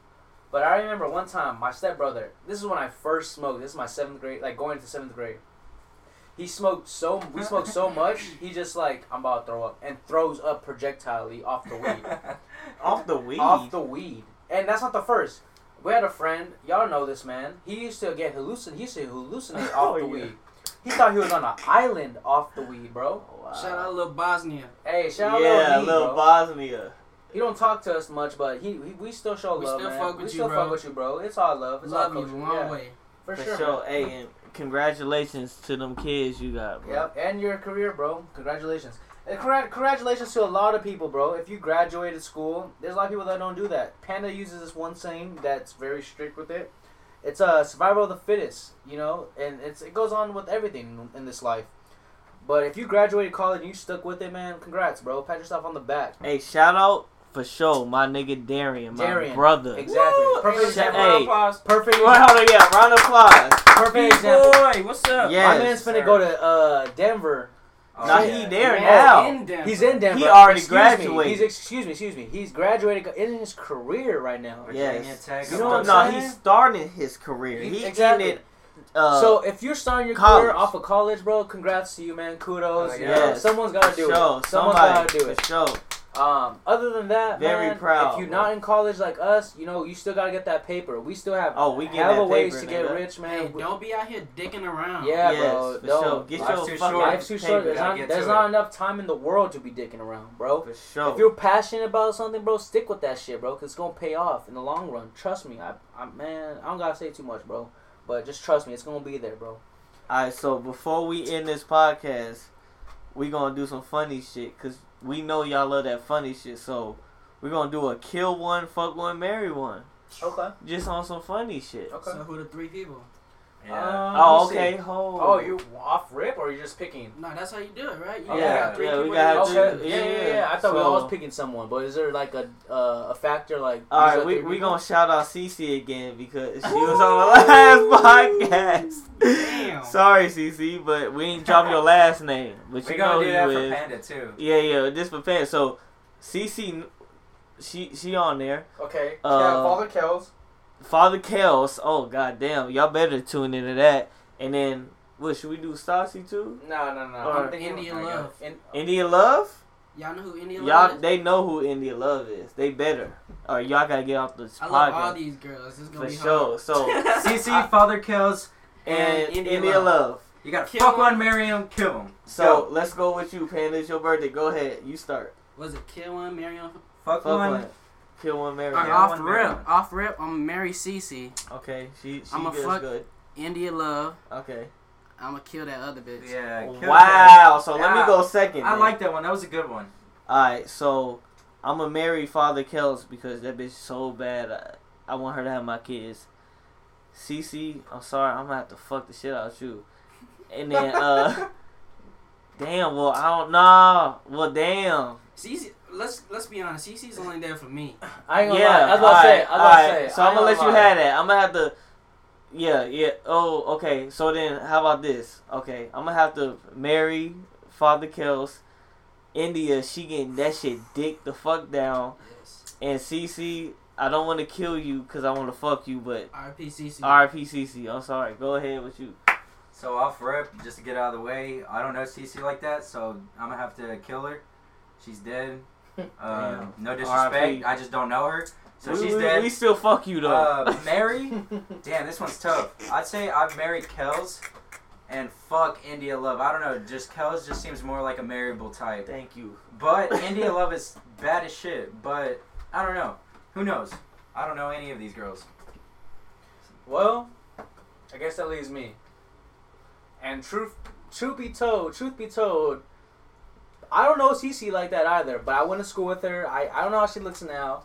[SPEAKER 1] But I remember one time, my stepbrother. This is when I first smoked. This is my seventh grade, like going into seventh grade. He smoked so we smoked so much. He just like I'm about to throw up and throws up projectilely off the weed.
[SPEAKER 2] Off the weed.
[SPEAKER 1] off the weed. And that's not the first. We had a friend, y'all know this man. He used to get hallucin. He used to hallucinate oh, off
[SPEAKER 2] Oh,
[SPEAKER 1] the
[SPEAKER 2] yeah.
[SPEAKER 1] weed. He thought he was on an island off the weed, bro.
[SPEAKER 2] Wow.
[SPEAKER 4] Shout out little Bosnia.
[SPEAKER 1] Hey, shout out
[SPEAKER 2] yeah,
[SPEAKER 1] Lil D,
[SPEAKER 2] little. Bosnia.
[SPEAKER 1] He don't talk to us much, but he, he we still show
[SPEAKER 4] We
[SPEAKER 1] love,
[SPEAKER 4] still
[SPEAKER 1] man.
[SPEAKER 4] fuck with
[SPEAKER 1] we
[SPEAKER 4] you,
[SPEAKER 1] still
[SPEAKER 4] bro.
[SPEAKER 1] fuck with you, bro. It's all love. It's
[SPEAKER 4] Love
[SPEAKER 1] all
[SPEAKER 4] you
[SPEAKER 1] culture.
[SPEAKER 4] long
[SPEAKER 1] yeah,
[SPEAKER 4] way.
[SPEAKER 1] for,
[SPEAKER 2] For
[SPEAKER 1] sure.
[SPEAKER 2] sure. Hey, and congratulations to them kids you got, bro.
[SPEAKER 1] Yep, and your career, bro. Congratulations. And congrat- congratulations to a lot of people, bro. If you graduated school, there's a lot of people that don't do that. Panda uses this one saying that's very strict with it. It's a uh, survival of the fittest, you know, and it's it goes on with everything in this life. But if you graduated college and you stuck with it, man, congrats, bro. Pat yourself on the back.
[SPEAKER 2] Hey, shout out for sure, my nigga Darian, my
[SPEAKER 1] Darian.
[SPEAKER 2] brother.
[SPEAKER 1] Exactly.
[SPEAKER 2] Woo!
[SPEAKER 1] Perfect
[SPEAKER 2] Hey,
[SPEAKER 1] example.
[SPEAKER 2] Hey,
[SPEAKER 1] Perfect.
[SPEAKER 2] wait, hold on, yeah, round of applause.
[SPEAKER 1] Perfect example.
[SPEAKER 4] boy, what's up?
[SPEAKER 2] Yeah.
[SPEAKER 1] My man's finna
[SPEAKER 3] sir.
[SPEAKER 1] go to uh, Denver.
[SPEAKER 3] Oh,
[SPEAKER 2] Nah,
[SPEAKER 3] yeah.
[SPEAKER 2] he there
[SPEAKER 1] Yeah.
[SPEAKER 2] now.
[SPEAKER 4] In Denver.
[SPEAKER 1] He's in Denver.
[SPEAKER 2] He already
[SPEAKER 1] Excuse Me.
[SPEAKER 2] graduated.
[SPEAKER 1] He's excuse me, excuse me. He's graduated in his career right now.
[SPEAKER 3] Virginia
[SPEAKER 2] Yes.
[SPEAKER 3] Tech.
[SPEAKER 1] You know what I'm
[SPEAKER 2] no,
[SPEAKER 1] saying?
[SPEAKER 2] he's starting his career. He
[SPEAKER 1] Exactly.
[SPEAKER 2] ended. Uh,
[SPEAKER 1] so if you're starting your
[SPEAKER 2] college.
[SPEAKER 1] career off of college, bro, congrats to you, man. Kudos.
[SPEAKER 3] Oh,
[SPEAKER 1] you
[SPEAKER 3] yeah.
[SPEAKER 2] Yes.
[SPEAKER 1] someone's gotta do
[SPEAKER 2] for sure,
[SPEAKER 1] it. Someone's
[SPEAKER 2] somebody
[SPEAKER 1] gotta do it.
[SPEAKER 2] sure.
[SPEAKER 1] Um, other than that,
[SPEAKER 2] Very
[SPEAKER 1] man,
[SPEAKER 2] proud,
[SPEAKER 1] if you're
[SPEAKER 2] bro.
[SPEAKER 1] not in college like us, you know, you still gotta get that paper. We still have
[SPEAKER 2] Oh, we get
[SPEAKER 1] hella
[SPEAKER 2] that
[SPEAKER 1] ways
[SPEAKER 2] paper,
[SPEAKER 1] to get
[SPEAKER 2] nigga.
[SPEAKER 1] rich, man.
[SPEAKER 4] Hey, don't be out here dicking around.
[SPEAKER 1] Yeah,
[SPEAKER 2] yes,
[SPEAKER 1] bro.
[SPEAKER 2] for
[SPEAKER 1] don't.
[SPEAKER 2] sure. Get
[SPEAKER 3] Life's
[SPEAKER 2] your
[SPEAKER 3] too
[SPEAKER 2] fucking
[SPEAKER 3] short.
[SPEAKER 1] Life's too short.
[SPEAKER 2] paper.
[SPEAKER 1] There's
[SPEAKER 3] Gotta
[SPEAKER 1] not,
[SPEAKER 3] get
[SPEAKER 1] there's
[SPEAKER 3] to
[SPEAKER 1] not
[SPEAKER 3] it.
[SPEAKER 1] enough time in the world to be dicking around, bro.
[SPEAKER 2] For sure.
[SPEAKER 1] If you're passionate about something, bro, stick with that shit, bro, because it's gonna pay off in the long run. Trust me. I, I, man, I don't gotta say too much, bro, but just trust me, it's gonna be there, bro.
[SPEAKER 2] Alright, so before we end this podcast, we gonna do some funny shit because we know y'all love that funny shit. So we're gonna do a kill one, fuck one, marry one,
[SPEAKER 1] Okay.
[SPEAKER 2] just on some funny shit.
[SPEAKER 1] Okay.
[SPEAKER 4] So who the three people?
[SPEAKER 3] Yeah.
[SPEAKER 2] Oh, okay. Hold.
[SPEAKER 1] Oh, you off rip or you just picking?
[SPEAKER 4] No, that's how you do it, right? You
[SPEAKER 2] Yeah,
[SPEAKER 4] got three
[SPEAKER 2] yeah, we gotta
[SPEAKER 1] Okay. Yeah, yeah,
[SPEAKER 2] yeah.
[SPEAKER 1] yeah. I thought we
[SPEAKER 2] So-
[SPEAKER 1] all was picking someone, but is there like a uh, a factor like?
[SPEAKER 2] All right,
[SPEAKER 1] these
[SPEAKER 2] right,
[SPEAKER 1] are
[SPEAKER 2] we we
[SPEAKER 1] people?
[SPEAKER 2] gonna shout out Cece again because she was on the last podcast.
[SPEAKER 4] Damn.
[SPEAKER 2] Sorry, Cece, but we ain't drop your last name. But
[SPEAKER 3] We
[SPEAKER 2] you know
[SPEAKER 3] gonna
[SPEAKER 2] who
[SPEAKER 3] do that for
[SPEAKER 2] is.
[SPEAKER 3] Panda too.
[SPEAKER 2] Yeah, yeah, just for Panda. So, Cece, she she on there.
[SPEAKER 1] Okay.
[SPEAKER 2] Uh,
[SPEAKER 1] yeah, Father Kells.
[SPEAKER 2] Father Kels. Oh god damn, y'all better tune into that. And then what should we do? Stassi too?
[SPEAKER 1] No, no, no.
[SPEAKER 2] Or
[SPEAKER 1] I'm thinking
[SPEAKER 4] India
[SPEAKER 3] I uh,
[SPEAKER 4] Love.
[SPEAKER 1] In,
[SPEAKER 2] India Love?
[SPEAKER 4] Y'all know who India Love is.
[SPEAKER 2] Y'all
[SPEAKER 4] Love is?
[SPEAKER 2] they know who India Love is. They better. Or y'all gotta get off this
[SPEAKER 4] I love all these girls. It's gonna
[SPEAKER 2] For
[SPEAKER 4] be
[SPEAKER 2] sure.
[SPEAKER 4] hard.
[SPEAKER 2] So
[SPEAKER 3] CC Father kills.
[SPEAKER 2] and
[SPEAKER 4] And
[SPEAKER 2] India,
[SPEAKER 4] India
[SPEAKER 2] Love.
[SPEAKER 4] Love.
[SPEAKER 3] You gotta
[SPEAKER 4] Kill
[SPEAKER 3] fuck
[SPEAKER 4] him.
[SPEAKER 3] one, marry him, kill him.
[SPEAKER 2] So let's go with you, Panda. It's your birthday. Go ahead. You start.
[SPEAKER 4] Was it kill one, marry one?
[SPEAKER 3] Fuck,
[SPEAKER 2] Fuck
[SPEAKER 3] one.
[SPEAKER 2] one. Kill one, marry
[SPEAKER 4] Alright,
[SPEAKER 2] one.
[SPEAKER 3] Yeah,
[SPEAKER 4] off
[SPEAKER 3] one marry
[SPEAKER 4] rip,
[SPEAKER 3] one.
[SPEAKER 4] off rip, I'm Mary Cece,
[SPEAKER 2] Okay, she she
[SPEAKER 4] I'ma fuck-
[SPEAKER 2] good.
[SPEAKER 4] India Love.
[SPEAKER 2] Okay.
[SPEAKER 4] I'm gonna kill that other bitch.
[SPEAKER 3] Yeah. kill her.
[SPEAKER 2] Wow. So let me go second.
[SPEAKER 3] I
[SPEAKER 2] then.
[SPEAKER 3] like that one. That was a good one.
[SPEAKER 2] All right, so I'm gonna marry Father Kels because that bitch so bad. I, I want her to have my kids. Cece, I'm sorry, I'm gonna have to fuck the shit out of you. And then, uh, damn. Well, I don't know. Well, damn.
[SPEAKER 4] Cece, let's let's be honest. Cece's only there for me.
[SPEAKER 1] I ain't gonna
[SPEAKER 2] Yeah.
[SPEAKER 1] lie. I was about to say. I was about to
[SPEAKER 2] alright,
[SPEAKER 1] say.
[SPEAKER 2] So
[SPEAKER 1] I
[SPEAKER 2] I'm gonna let you have that. I'm gonna have to. Yeah, yeah. Oh, okay. So then, how about this? Okay, I'm gonna have to marry Father Kels. India, she getting that shit dick the fuck down.
[SPEAKER 4] Yes.
[SPEAKER 2] And CC, I don't want to kill you because I want to fuck you, but
[SPEAKER 4] R.P. Cece.
[SPEAKER 2] RP CC, I'm sorry. Go ahead with you.
[SPEAKER 3] So off rip, just to get out of the way, I don't know CC like that, so I'm gonna have to kill her. She's dead.
[SPEAKER 2] Damn.
[SPEAKER 3] no disrespect, I just don't know her. So
[SPEAKER 2] we,
[SPEAKER 3] she's
[SPEAKER 2] we,
[SPEAKER 3] dead.
[SPEAKER 2] we still fuck you though.
[SPEAKER 3] Uh, Mary, damn, this one's tough. I'd say I've married Kels, and fuck India Love. I don't know, just Kels just seems more like a marriable type.
[SPEAKER 2] Thank you.
[SPEAKER 3] But India Love is bad as shit. But I don't know. Who knows? I don't know any of these girls.
[SPEAKER 1] Well, I guess that leaves me. And truth, truth be told, truth be told, I don't know Cece like that either. But I went to school with her. I, I don't know how she looks now.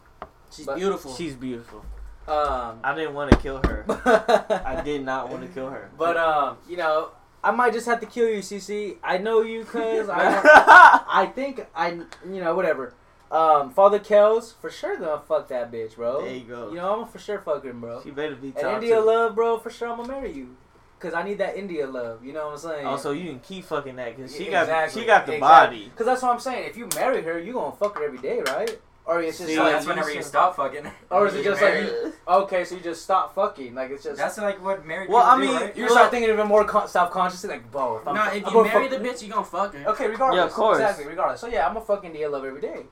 [SPEAKER 4] She's beautiful.
[SPEAKER 2] She's beautiful.
[SPEAKER 1] Um,
[SPEAKER 2] I didn't want to kill her. I
[SPEAKER 1] I
[SPEAKER 2] did not want to kill her.
[SPEAKER 1] But um, you know, I might just have to kill you, CC. I know you, cause I, I think I, you know, whatever. Um, Father Kells for sure gonna fuck that bitch, bro.
[SPEAKER 2] there you go.
[SPEAKER 1] You know, I'm gonna for sure fuck him, bro.
[SPEAKER 2] she better be
[SPEAKER 1] And India
[SPEAKER 2] two.
[SPEAKER 1] love, bro, for sure I'm gonna marry you, cause I need that India love. You know what I'm saying?
[SPEAKER 2] Also, you can keep fucking that because she
[SPEAKER 1] Yeah,
[SPEAKER 2] got she got the
[SPEAKER 1] exactly.
[SPEAKER 2] body.
[SPEAKER 1] Cause that's what I'm saying. If you marry her, you gonna fuck her every day, right? Or it's just
[SPEAKER 2] See,
[SPEAKER 1] like,
[SPEAKER 3] that's whenever you stop fucking.
[SPEAKER 1] or is it just
[SPEAKER 3] get
[SPEAKER 1] like, you, okay, so you just stop fucking? Like it's just.
[SPEAKER 3] That's like what married
[SPEAKER 2] Well,
[SPEAKER 3] people
[SPEAKER 2] I
[SPEAKER 3] do,
[SPEAKER 2] mean,
[SPEAKER 3] right?
[SPEAKER 1] you start thinking even more con- self-consciously, like, bro, if I'm,
[SPEAKER 4] Nah,
[SPEAKER 1] I'm
[SPEAKER 4] if you marry
[SPEAKER 1] fuck-
[SPEAKER 4] the bitch, you gonna fuck her.
[SPEAKER 1] Okay, regardless.
[SPEAKER 2] Yeah, of course.
[SPEAKER 1] Exactly, regardless. So yeah, I'm a fucking deal love every day.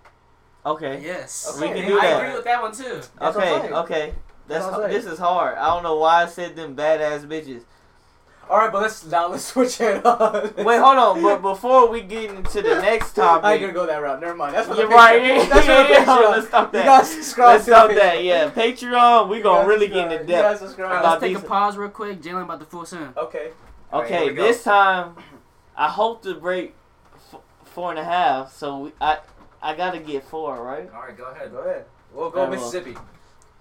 [SPEAKER 2] Okay.
[SPEAKER 4] Yes.
[SPEAKER 2] We can do
[SPEAKER 4] I
[SPEAKER 2] that.
[SPEAKER 4] agree with that one too.
[SPEAKER 1] That's
[SPEAKER 2] Okay, okay. That's
[SPEAKER 1] That's
[SPEAKER 2] this is hard. I don't know why I said them badass bitches.
[SPEAKER 1] All right, but let's now let's switch it up.
[SPEAKER 2] Wait, hold on. But before we get into the next topic,
[SPEAKER 1] I ain't gonna go that route. Never mind. That's what
[SPEAKER 2] you're
[SPEAKER 1] the
[SPEAKER 2] right.
[SPEAKER 1] Patreon-
[SPEAKER 2] Yeah,
[SPEAKER 1] That's what the
[SPEAKER 2] yeah,
[SPEAKER 1] Patreon-
[SPEAKER 2] let's stop
[SPEAKER 1] You
[SPEAKER 2] that.
[SPEAKER 1] guys subscribe
[SPEAKER 2] Let's
[SPEAKER 1] to
[SPEAKER 2] stop that. Yeah, Patreon. We
[SPEAKER 1] You
[SPEAKER 2] gonna really
[SPEAKER 1] subscribe.
[SPEAKER 2] get into
[SPEAKER 1] You guys
[SPEAKER 2] depth.
[SPEAKER 1] subscribe.
[SPEAKER 4] Alright,
[SPEAKER 2] About
[SPEAKER 4] let's take a pause real quick. Jalen about the full send.
[SPEAKER 1] Okay.
[SPEAKER 3] Alright, here
[SPEAKER 2] Okay,
[SPEAKER 3] we go.
[SPEAKER 2] this time I hope to break f- four and a half. So we, I I gotta get four, right?
[SPEAKER 3] All right, go ahead.
[SPEAKER 1] Go ahead. We'll go
[SPEAKER 2] Alright, well.
[SPEAKER 1] Mississippi.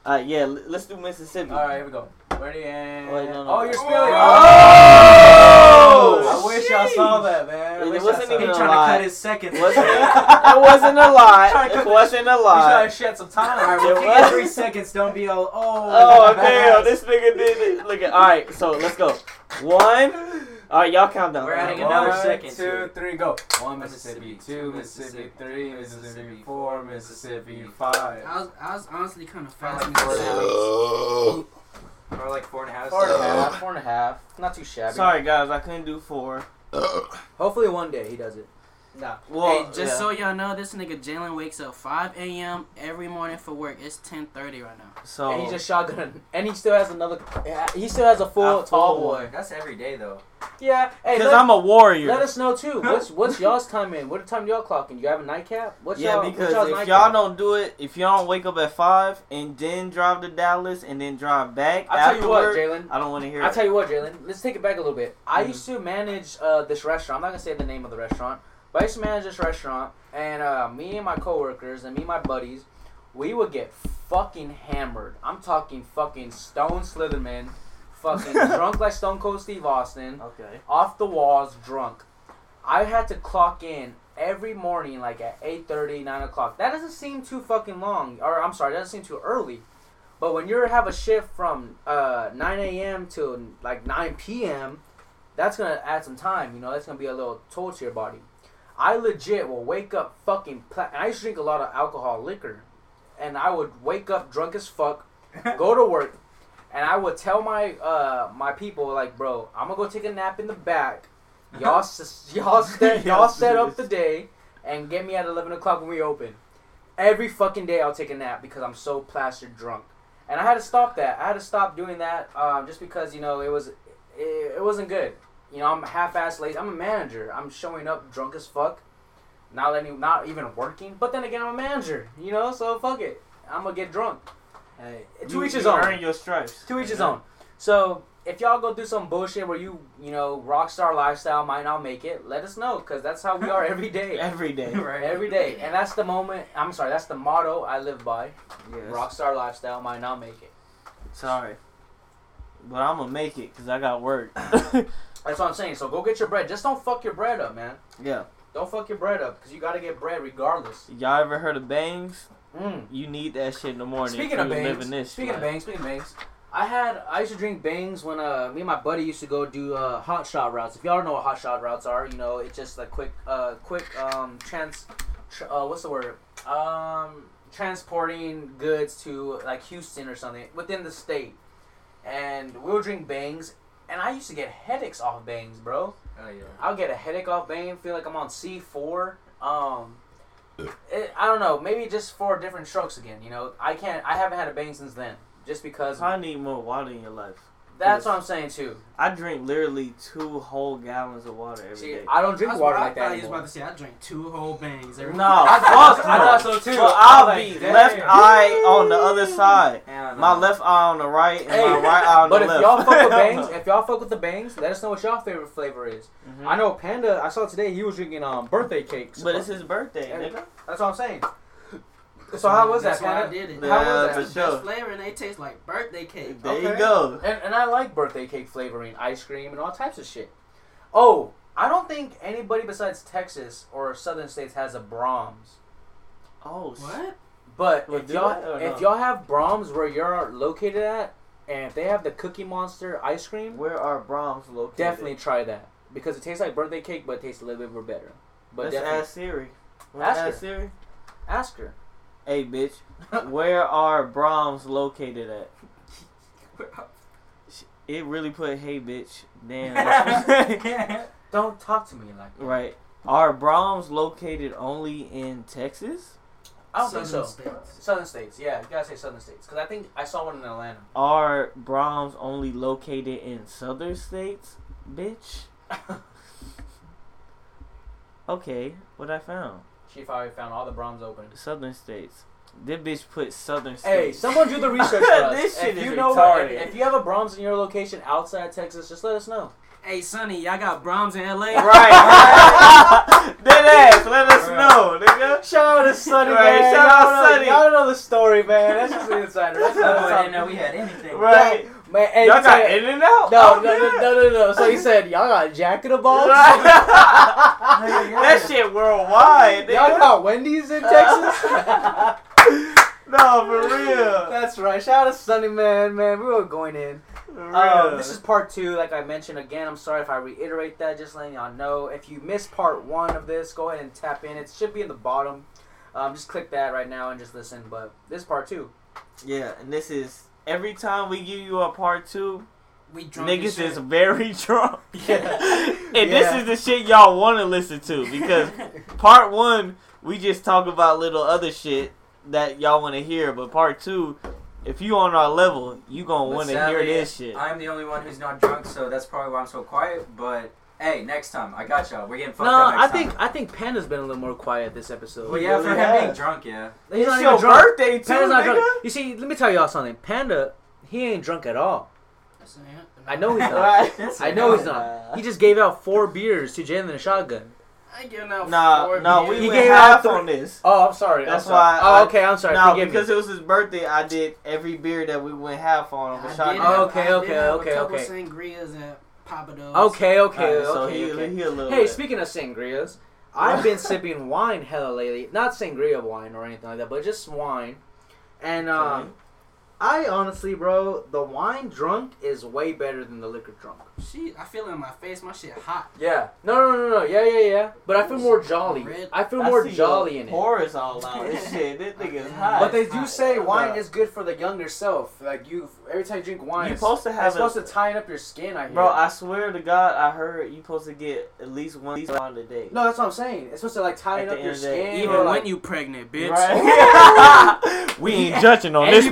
[SPEAKER 2] Uh, yeah. l- Let's do Mississippi.
[SPEAKER 1] All right, here we go. Ready and.
[SPEAKER 2] Wait, no, no.
[SPEAKER 1] Oh, you're spilling.
[SPEAKER 2] Oh!
[SPEAKER 1] oh, I wish y'all saw that, man. I
[SPEAKER 2] It wasn't even
[SPEAKER 1] saw
[SPEAKER 2] a
[SPEAKER 3] trying to
[SPEAKER 2] lie.
[SPEAKER 3] cut his seconds.
[SPEAKER 2] Wasn't it? It wasn't a
[SPEAKER 1] Trying
[SPEAKER 2] lot. It wasn't a
[SPEAKER 1] We
[SPEAKER 2] lot.
[SPEAKER 1] trying to shed some time.
[SPEAKER 3] All right,
[SPEAKER 2] It
[SPEAKER 3] well, if
[SPEAKER 2] was-
[SPEAKER 3] three seconds, don't be all. Oh,
[SPEAKER 2] Oh
[SPEAKER 1] badass.
[SPEAKER 2] damn! This nigga did it. Look at. All right, so let's go. One. All right, y'all count down.
[SPEAKER 3] We're adding
[SPEAKER 1] One,
[SPEAKER 3] another second
[SPEAKER 1] two, three, go. One
[SPEAKER 3] Mississippi,
[SPEAKER 1] Mississippi, two Mississippi, three Mississippi,
[SPEAKER 3] Mississippi,
[SPEAKER 1] four Mississippi, five.
[SPEAKER 4] I was, I was honestly kind of
[SPEAKER 3] Felt
[SPEAKER 4] fast.
[SPEAKER 3] Or like four and a half.
[SPEAKER 1] Four and a uh. half, four and a half. Not too shabby.
[SPEAKER 2] Sorry guys, I couldn't do four. Uh.
[SPEAKER 1] Hopefully one day he does it. Nah.
[SPEAKER 2] Well,
[SPEAKER 4] hey, just
[SPEAKER 2] yeah.
[SPEAKER 4] so y'all know, this nigga Jalen wakes up 5 a.m. every morning for work. It's 10:30 right now.
[SPEAKER 2] so
[SPEAKER 1] And he just shotgun, and he still has another. He still has a full
[SPEAKER 2] A
[SPEAKER 1] tall
[SPEAKER 2] full
[SPEAKER 1] boy.
[SPEAKER 3] That's every day though.
[SPEAKER 1] Yeah. Hey,
[SPEAKER 2] because I'm a warrior.
[SPEAKER 1] let us know too. What's what's y'all's time in? What time y'all clocking? You have a nightcap? What's
[SPEAKER 2] yeah,
[SPEAKER 1] y'all, what's
[SPEAKER 2] because
[SPEAKER 1] y'all's
[SPEAKER 2] if
[SPEAKER 1] nightcap?
[SPEAKER 2] y'all don't do it, if y'all don't wake up at five and then drive to Dallas and then drive back
[SPEAKER 1] I tell you what, Jalen.
[SPEAKER 2] I don't want to hear
[SPEAKER 1] I
[SPEAKER 2] it.
[SPEAKER 1] tell you what, Jalen. Let's take it back a little bit. I
[SPEAKER 2] Mhm.
[SPEAKER 1] used to manage uh, this restaurant. I'm not gonna say the name of the restaurant, but I used to manage this restaurant, and uh, me and my coworkers and me and my buddies, we would get fucking hammered. I'm talking fucking Stone Slitherman, fucking drunk like Stone Cold Steve Austin,
[SPEAKER 2] okay.
[SPEAKER 1] off the walls, drunk. I had to clock in every morning, like at 8:30, 9 o'clock. That doesn't seem too fucking long, or I'm sorry, that doesn't seem too early. But when you have a shift from uh, 9 a.m. to like 9 p.m., that's gonna add some time. You know, that's gonna be a little toll to your body. I legit will wake up fucking. Pla- I used to drink a lot of alcohol, liquor, and I would wake up drunk as fuck, go to work, and I would tell my uh my people like, bro, I'm gonna go take a nap in the back. Y'all s- y'all set y'all set up the day and get me at 11 o'clock when we open. Every fucking day I'll take a nap because I'm so plastered drunk, and I had to stop that. I had to stop doing that um, just because you know it was it, it wasn't good. You know I'm half-ass late. I'm a manager. I'm showing up drunk as fuck, not letting not even working. But then again I'm a manager. You know so fuck it. I'm gonna get drunk.
[SPEAKER 2] Hey,
[SPEAKER 1] To
[SPEAKER 2] you,
[SPEAKER 1] each his
[SPEAKER 2] you
[SPEAKER 1] own.
[SPEAKER 2] Earn your stripes.
[SPEAKER 1] To each his own. So if y'all go through some bullshit where you, you know, rock star lifestyle might not make it, let us know because that's how we are every day.
[SPEAKER 2] Every day.
[SPEAKER 3] right.
[SPEAKER 1] every day. And that's the moment, I'm sorry, that's the motto I live by.
[SPEAKER 2] Yes.
[SPEAKER 1] Rock star lifestyle might not make it.
[SPEAKER 2] Sorry. But I'm gonna make it because I got work.
[SPEAKER 1] That's what I'm saying. So go get your bread. Just don't fuck your bread up, man.
[SPEAKER 2] yeah.
[SPEAKER 1] Don't fuck your bread up because you got to get bread regardless.
[SPEAKER 2] Y'all ever heard of bangs?
[SPEAKER 1] Mm.
[SPEAKER 2] You need that shit in the morning.
[SPEAKER 1] Speaking of bangs,
[SPEAKER 2] living this
[SPEAKER 1] speaking of bangs, speaking of bangs, I had I used to drink bangs when uh me and my buddy used to go do uh hot shot routes. If y'all don't know what hot shot routes are, you know it's just like quick uh quick um trans tr- uh what's the word um transporting goods to like Houston or something within the state, and we'll drink bangs. And I used to get headaches off bangs, bro.
[SPEAKER 3] Oh yeah.
[SPEAKER 1] I'll get a headache off Bane, feel like I'm on C4. Um, it, I don't know, maybe just for different strokes again. You know, I can't. I haven't had a Bane since then, just because.
[SPEAKER 2] I need more water in your life.
[SPEAKER 1] That's what I'm saying too.
[SPEAKER 2] I drink literally two whole gallons of water every
[SPEAKER 1] See,
[SPEAKER 2] day.
[SPEAKER 1] I don't drink
[SPEAKER 4] That's
[SPEAKER 1] water
[SPEAKER 4] what
[SPEAKER 1] like
[SPEAKER 4] I
[SPEAKER 1] that
[SPEAKER 4] thought he was
[SPEAKER 1] anymore.
[SPEAKER 4] about to say. I drink two whole bangs every
[SPEAKER 2] No,
[SPEAKER 1] I
[SPEAKER 2] fuck
[SPEAKER 1] thought, I
[SPEAKER 2] no.
[SPEAKER 1] thought so too.
[SPEAKER 2] So
[SPEAKER 1] I
[SPEAKER 2] I'll
[SPEAKER 1] was
[SPEAKER 2] be
[SPEAKER 1] damn.
[SPEAKER 2] left eye on the other side. My left eye on the right and
[SPEAKER 1] Hey,
[SPEAKER 2] my right eye on the left.
[SPEAKER 1] But
[SPEAKER 2] the
[SPEAKER 1] if
[SPEAKER 2] left.
[SPEAKER 1] y'all fuck with bangs, if y'all fuck with the bangs, let us know what y'all favorite flavor is.
[SPEAKER 2] Mhm.
[SPEAKER 1] I know Panda. I saw today he was drinking um birthday cakes.
[SPEAKER 2] But it's his birthday, nigga.
[SPEAKER 1] That's what I'm saying. So how was that,
[SPEAKER 4] That's why I did it.
[SPEAKER 2] Yeah,
[SPEAKER 1] How was
[SPEAKER 2] for
[SPEAKER 1] that?
[SPEAKER 2] sure.
[SPEAKER 4] Best flavor and they taste like birthday cake.
[SPEAKER 2] There you
[SPEAKER 1] Okay.
[SPEAKER 2] go.
[SPEAKER 1] And, and I like birthday cake flavoring, ice cream, and all types of shit. Oh, I don't think anybody besides Texas or southern states has a Braum's.
[SPEAKER 2] Oh.
[SPEAKER 4] What?
[SPEAKER 1] But
[SPEAKER 2] Well,
[SPEAKER 1] if
[SPEAKER 2] do
[SPEAKER 1] y'all
[SPEAKER 2] they or
[SPEAKER 1] if
[SPEAKER 2] no?
[SPEAKER 1] y'all have Braum's where you're located at, and if they have the Cookie Monster ice cream,
[SPEAKER 2] Where are Braum's located?
[SPEAKER 1] definitely try that because it tastes like birthday cake, but it tastes a little bit more better. But
[SPEAKER 2] Let's
[SPEAKER 1] definitely
[SPEAKER 2] ask Siri.
[SPEAKER 1] Ask
[SPEAKER 2] Ask,
[SPEAKER 1] her.
[SPEAKER 2] ask Siri.
[SPEAKER 1] ask her.
[SPEAKER 2] Hey, bitch. Where are Braum's located at? It really put hey, bitch. Damn.
[SPEAKER 1] Don't talk to me like that.
[SPEAKER 2] right. Are Braum's located only in Texas?
[SPEAKER 1] I don't think so.
[SPEAKER 4] Southern states.
[SPEAKER 1] Southern states, yeah, you gotta say southern states, because I think I saw one in Atlanta.
[SPEAKER 2] Are Braum's only located in southern states? Bitch. Okay, what I found.
[SPEAKER 1] She probably found all the Braum's open.
[SPEAKER 2] Southern states. This bitch put southern states.
[SPEAKER 1] Hey, someone do the research for us.
[SPEAKER 2] This shit
[SPEAKER 1] if you
[SPEAKER 2] is
[SPEAKER 1] know,
[SPEAKER 2] retarded.
[SPEAKER 1] if, if you have a Braum's in your location outside Texas, just let us know.
[SPEAKER 4] Hey, Sonny, y'all got Braum's in LA?
[SPEAKER 2] Right. Dead ass. Let us
[SPEAKER 3] Right.
[SPEAKER 2] know, nigga.
[SPEAKER 1] Shout out to Sonny,
[SPEAKER 2] Right,
[SPEAKER 1] man.
[SPEAKER 2] shout
[SPEAKER 1] y'all
[SPEAKER 2] out
[SPEAKER 1] know,
[SPEAKER 2] Sonny.
[SPEAKER 1] Y'all don't know the story, man. That's just an insider. That's
[SPEAKER 3] I
[SPEAKER 1] not
[SPEAKER 3] didn't know we had anything.
[SPEAKER 2] Right.
[SPEAKER 1] Man, hey,
[SPEAKER 2] Y'all
[SPEAKER 1] tell
[SPEAKER 2] got
[SPEAKER 1] you-
[SPEAKER 2] in and out?
[SPEAKER 1] No,
[SPEAKER 2] Oh,
[SPEAKER 1] no, no,
[SPEAKER 2] yeah.
[SPEAKER 1] no, no, no. So he said, y'all got Jack in the Box?
[SPEAKER 2] that shit worldwide.
[SPEAKER 1] Y'all
[SPEAKER 2] nigga.
[SPEAKER 1] got Wendy's in Texas?
[SPEAKER 2] No, for real.
[SPEAKER 1] That's right. Shout out to Sunny Man, man. We were going in.
[SPEAKER 2] For real.
[SPEAKER 1] Um, this is part two. Like I mentioned again, I'm sorry if I reiterate that. Just letting y'all know. If you missed part one of this, go ahead and tap in. It should be in the bottom. Um, just click that right now and just listen. But this is part two.
[SPEAKER 2] yeah, and this is every time we give you a part two,
[SPEAKER 4] We drunk
[SPEAKER 2] niggas is very drunk.
[SPEAKER 1] Yeah.
[SPEAKER 2] and
[SPEAKER 1] Yeah.
[SPEAKER 2] this is the shit y'all want to listen to because part one we just talk about little other shit that y'all want to hear, but part two, if you on our level, you gonna want to hear
[SPEAKER 3] sadly,
[SPEAKER 2] this shit.
[SPEAKER 3] I'm the only one who's not drunk, so that's probably why I'm so quiet. But hey, next time I got y'all. We're getting fucked
[SPEAKER 1] No,
[SPEAKER 3] up next
[SPEAKER 1] I think
[SPEAKER 3] time.
[SPEAKER 1] I think Panda's been a little more quiet this episode.
[SPEAKER 3] Well, yeah, for him being drunk, yeah.
[SPEAKER 1] He's
[SPEAKER 2] it's
[SPEAKER 1] not
[SPEAKER 2] your
[SPEAKER 1] even drunk.
[SPEAKER 2] birthday too,
[SPEAKER 1] Panda's not
[SPEAKER 2] nigga.
[SPEAKER 1] drunk. You see, let me tell y'all something. Panda, he ain't drunk at all. I know he's not. I know he's not. He just gave out four beers to Jalen and Shotgun.
[SPEAKER 4] I ain't giving out
[SPEAKER 2] Nah,
[SPEAKER 4] four
[SPEAKER 2] no,
[SPEAKER 4] beers.
[SPEAKER 2] we
[SPEAKER 1] He
[SPEAKER 2] went
[SPEAKER 1] gave
[SPEAKER 2] half on this.
[SPEAKER 1] Oh, I'm sorry.
[SPEAKER 2] That's
[SPEAKER 1] I'm sorry.
[SPEAKER 2] why oh, I-
[SPEAKER 1] Oh, okay. I'm sorry.
[SPEAKER 2] No,
[SPEAKER 1] Forgive
[SPEAKER 2] because
[SPEAKER 1] me.
[SPEAKER 2] it was his birthday, I did every beer that we went half on.
[SPEAKER 4] I
[SPEAKER 2] with
[SPEAKER 4] did
[SPEAKER 2] shotgun.
[SPEAKER 4] have-
[SPEAKER 1] Oh, okay,
[SPEAKER 4] I did
[SPEAKER 1] okay,
[SPEAKER 4] have
[SPEAKER 1] okay,
[SPEAKER 4] a couple
[SPEAKER 1] okay.
[SPEAKER 4] sangrias at Pappadeaux's.
[SPEAKER 1] Okay, okay,
[SPEAKER 2] Alright, so
[SPEAKER 1] okay,
[SPEAKER 2] he,
[SPEAKER 1] okay.
[SPEAKER 2] he a little
[SPEAKER 1] Hey,
[SPEAKER 2] bit.
[SPEAKER 1] speaking of sangrias, I've been sipping wine hella lately. Not sangria wine or anything like that, but just wine. And um,
[SPEAKER 2] Okay.
[SPEAKER 1] I honestly, bro, the wine drunk is way better than the liquor drunk.
[SPEAKER 4] She, I feel it in my face. My shit hot.
[SPEAKER 1] Yeah. No, no, no, no. Yeah, yeah, yeah. But I feel more jolly. I feel
[SPEAKER 2] I
[SPEAKER 1] more
[SPEAKER 2] see
[SPEAKER 1] jolly
[SPEAKER 2] your
[SPEAKER 1] in it.
[SPEAKER 2] Pores all out. This shit, this nigga's hot.
[SPEAKER 1] But they do say wine is good for the younger self. Like you, every time you drink wine,
[SPEAKER 2] You
[SPEAKER 1] it's,
[SPEAKER 2] supposed to
[SPEAKER 1] it's
[SPEAKER 2] have
[SPEAKER 1] supposed to tighten up your skin. I hear.
[SPEAKER 2] Bro, I swear to God, I heard you're supposed to get at least one at least one a day.
[SPEAKER 1] no, that's what I'm saying. It's supposed to like tighten up your
[SPEAKER 2] end of the day,
[SPEAKER 1] skin.
[SPEAKER 4] Even
[SPEAKER 1] or,
[SPEAKER 4] when
[SPEAKER 1] like,
[SPEAKER 4] you pregnant, bitch.
[SPEAKER 2] Right? we ain't judging on this
[SPEAKER 1] you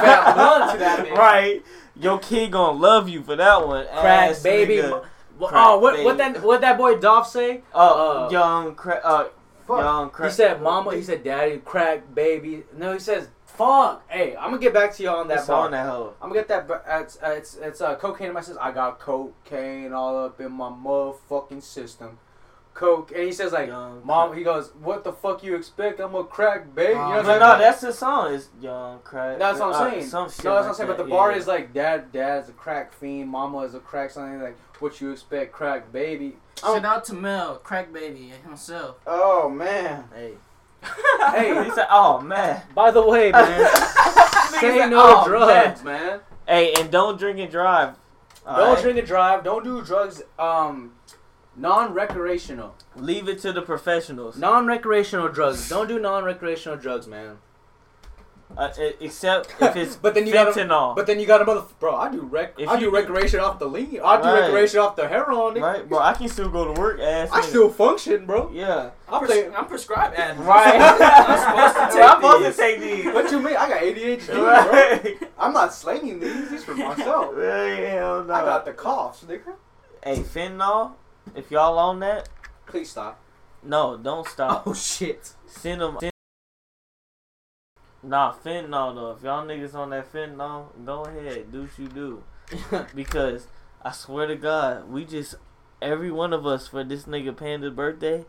[SPEAKER 1] better smoke fat
[SPEAKER 2] podcast.
[SPEAKER 1] blunt to that bitch.
[SPEAKER 2] right? Your kid gonna love you for that one.
[SPEAKER 1] crack
[SPEAKER 2] Ass
[SPEAKER 1] baby.
[SPEAKER 2] nigga. Crack
[SPEAKER 1] oh, what what that what that boy Dolph say?
[SPEAKER 2] Uh,
[SPEAKER 1] Uh,
[SPEAKER 2] young crack. Uh, young crack.
[SPEAKER 1] He said, "Mama." He said, "Daddy, crack baby." No, he says, "Fuck." Hey, I'm gonna get back to y'all on that
[SPEAKER 2] It's
[SPEAKER 1] bar.
[SPEAKER 2] on that hoe.
[SPEAKER 1] I'm gonna get that. Uh, it's uh, it's, it's uh, cocaine in my system. I got cocaine all up in my motherfucking system. Coke, and he says like,
[SPEAKER 2] Young
[SPEAKER 1] "Mom," he goes, "What the fuck you expect? I'm a crack baby." You know
[SPEAKER 4] Oh,
[SPEAKER 1] what I'm
[SPEAKER 2] No,
[SPEAKER 1] saying?
[SPEAKER 2] no, that's the song. It's young crack.
[SPEAKER 1] That's what I'm
[SPEAKER 2] uh,
[SPEAKER 1] saying.
[SPEAKER 2] Some shit
[SPEAKER 1] no, that's what I'm
[SPEAKER 2] like
[SPEAKER 1] saying. But
[SPEAKER 2] that,
[SPEAKER 1] the bar is like, "Dad, dad's a crack fiend. Mama is a crack something like what you expect, crack baby."
[SPEAKER 4] Shout out to Mel, crack baby himself.
[SPEAKER 1] Oh man. Hey.
[SPEAKER 2] Hey, he said, "Oh man."
[SPEAKER 1] By the way, man, say
[SPEAKER 2] said,
[SPEAKER 1] no
[SPEAKER 2] "Oh,
[SPEAKER 1] drugs, man.
[SPEAKER 2] Hey, and don't drink and drive.
[SPEAKER 1] Don't
[SPEAKER 2] Alright?
[SPEAKER 1] drink and drive. Don't do drugs. Um, non-recreational.
[SPEAKER 2] Leave it to the professionals.
[SPEAKER 1] Non-recreational drugs. Don't do non-recreational drugs, man.
[SPEAKER 2] Uh, except if it's
[SPEAKER 1] But then you gotta-
[SPEAKER 2] fentanyl.
[SPEAKER 1] But then you got a mother, bro. I do rec.
[SPEAKER 2] If
[SPEAKER 1] I
[SPEAKER 2] you
[SPEAKER 1] do
[SPEAKER 2] do-
[SPEAKER 1] recreation off the lean. I do
[SPEAKER 2] Right.
[SPEAKER 1] recreation off the heroin. nigga.
[SPEAKER 2] right, bro. I can still go to work, ass.
[SPEAKER 1] I
[SPEAKER 2] nigga.
[SPEAKER 1] still function, bro.
[SPEAKER 2] Yeah.
[SPEAKER 1] I play.
[SPEAKER 4] I'm prescribed Adderall.
[SPEAKER 2] Right.
[SPEAKER 4] I'm supposed to take
[SPEAKER 2] I'm supposed
[SPEAKER 4] these.
[SPEAKER 2] to take these.
[SPEAKER 1] What you mean? I got ADHD, bro.
[SPEAKER 2] Right.
[SPEAKER 1] I'm not slanging these. These for myself.
[SPEAKER 2] Hell no.
[SPEAKER 1] I got the coughs, nigga.
[SPEAKER 2] Hey, fentanyl. If y'all on that,
[SPEAKER 1] Please stop.
[SPEAKER 2] no, don't stop.
[SPEAKER 1] Oh shit.
[SPEAKER 2] Send them. Send, nah, fentanyl though. If y'all niggas on that fentanyl, go ahead, do what you do. Because I swear to God, we just every one of us for this nigga Panda's birthday,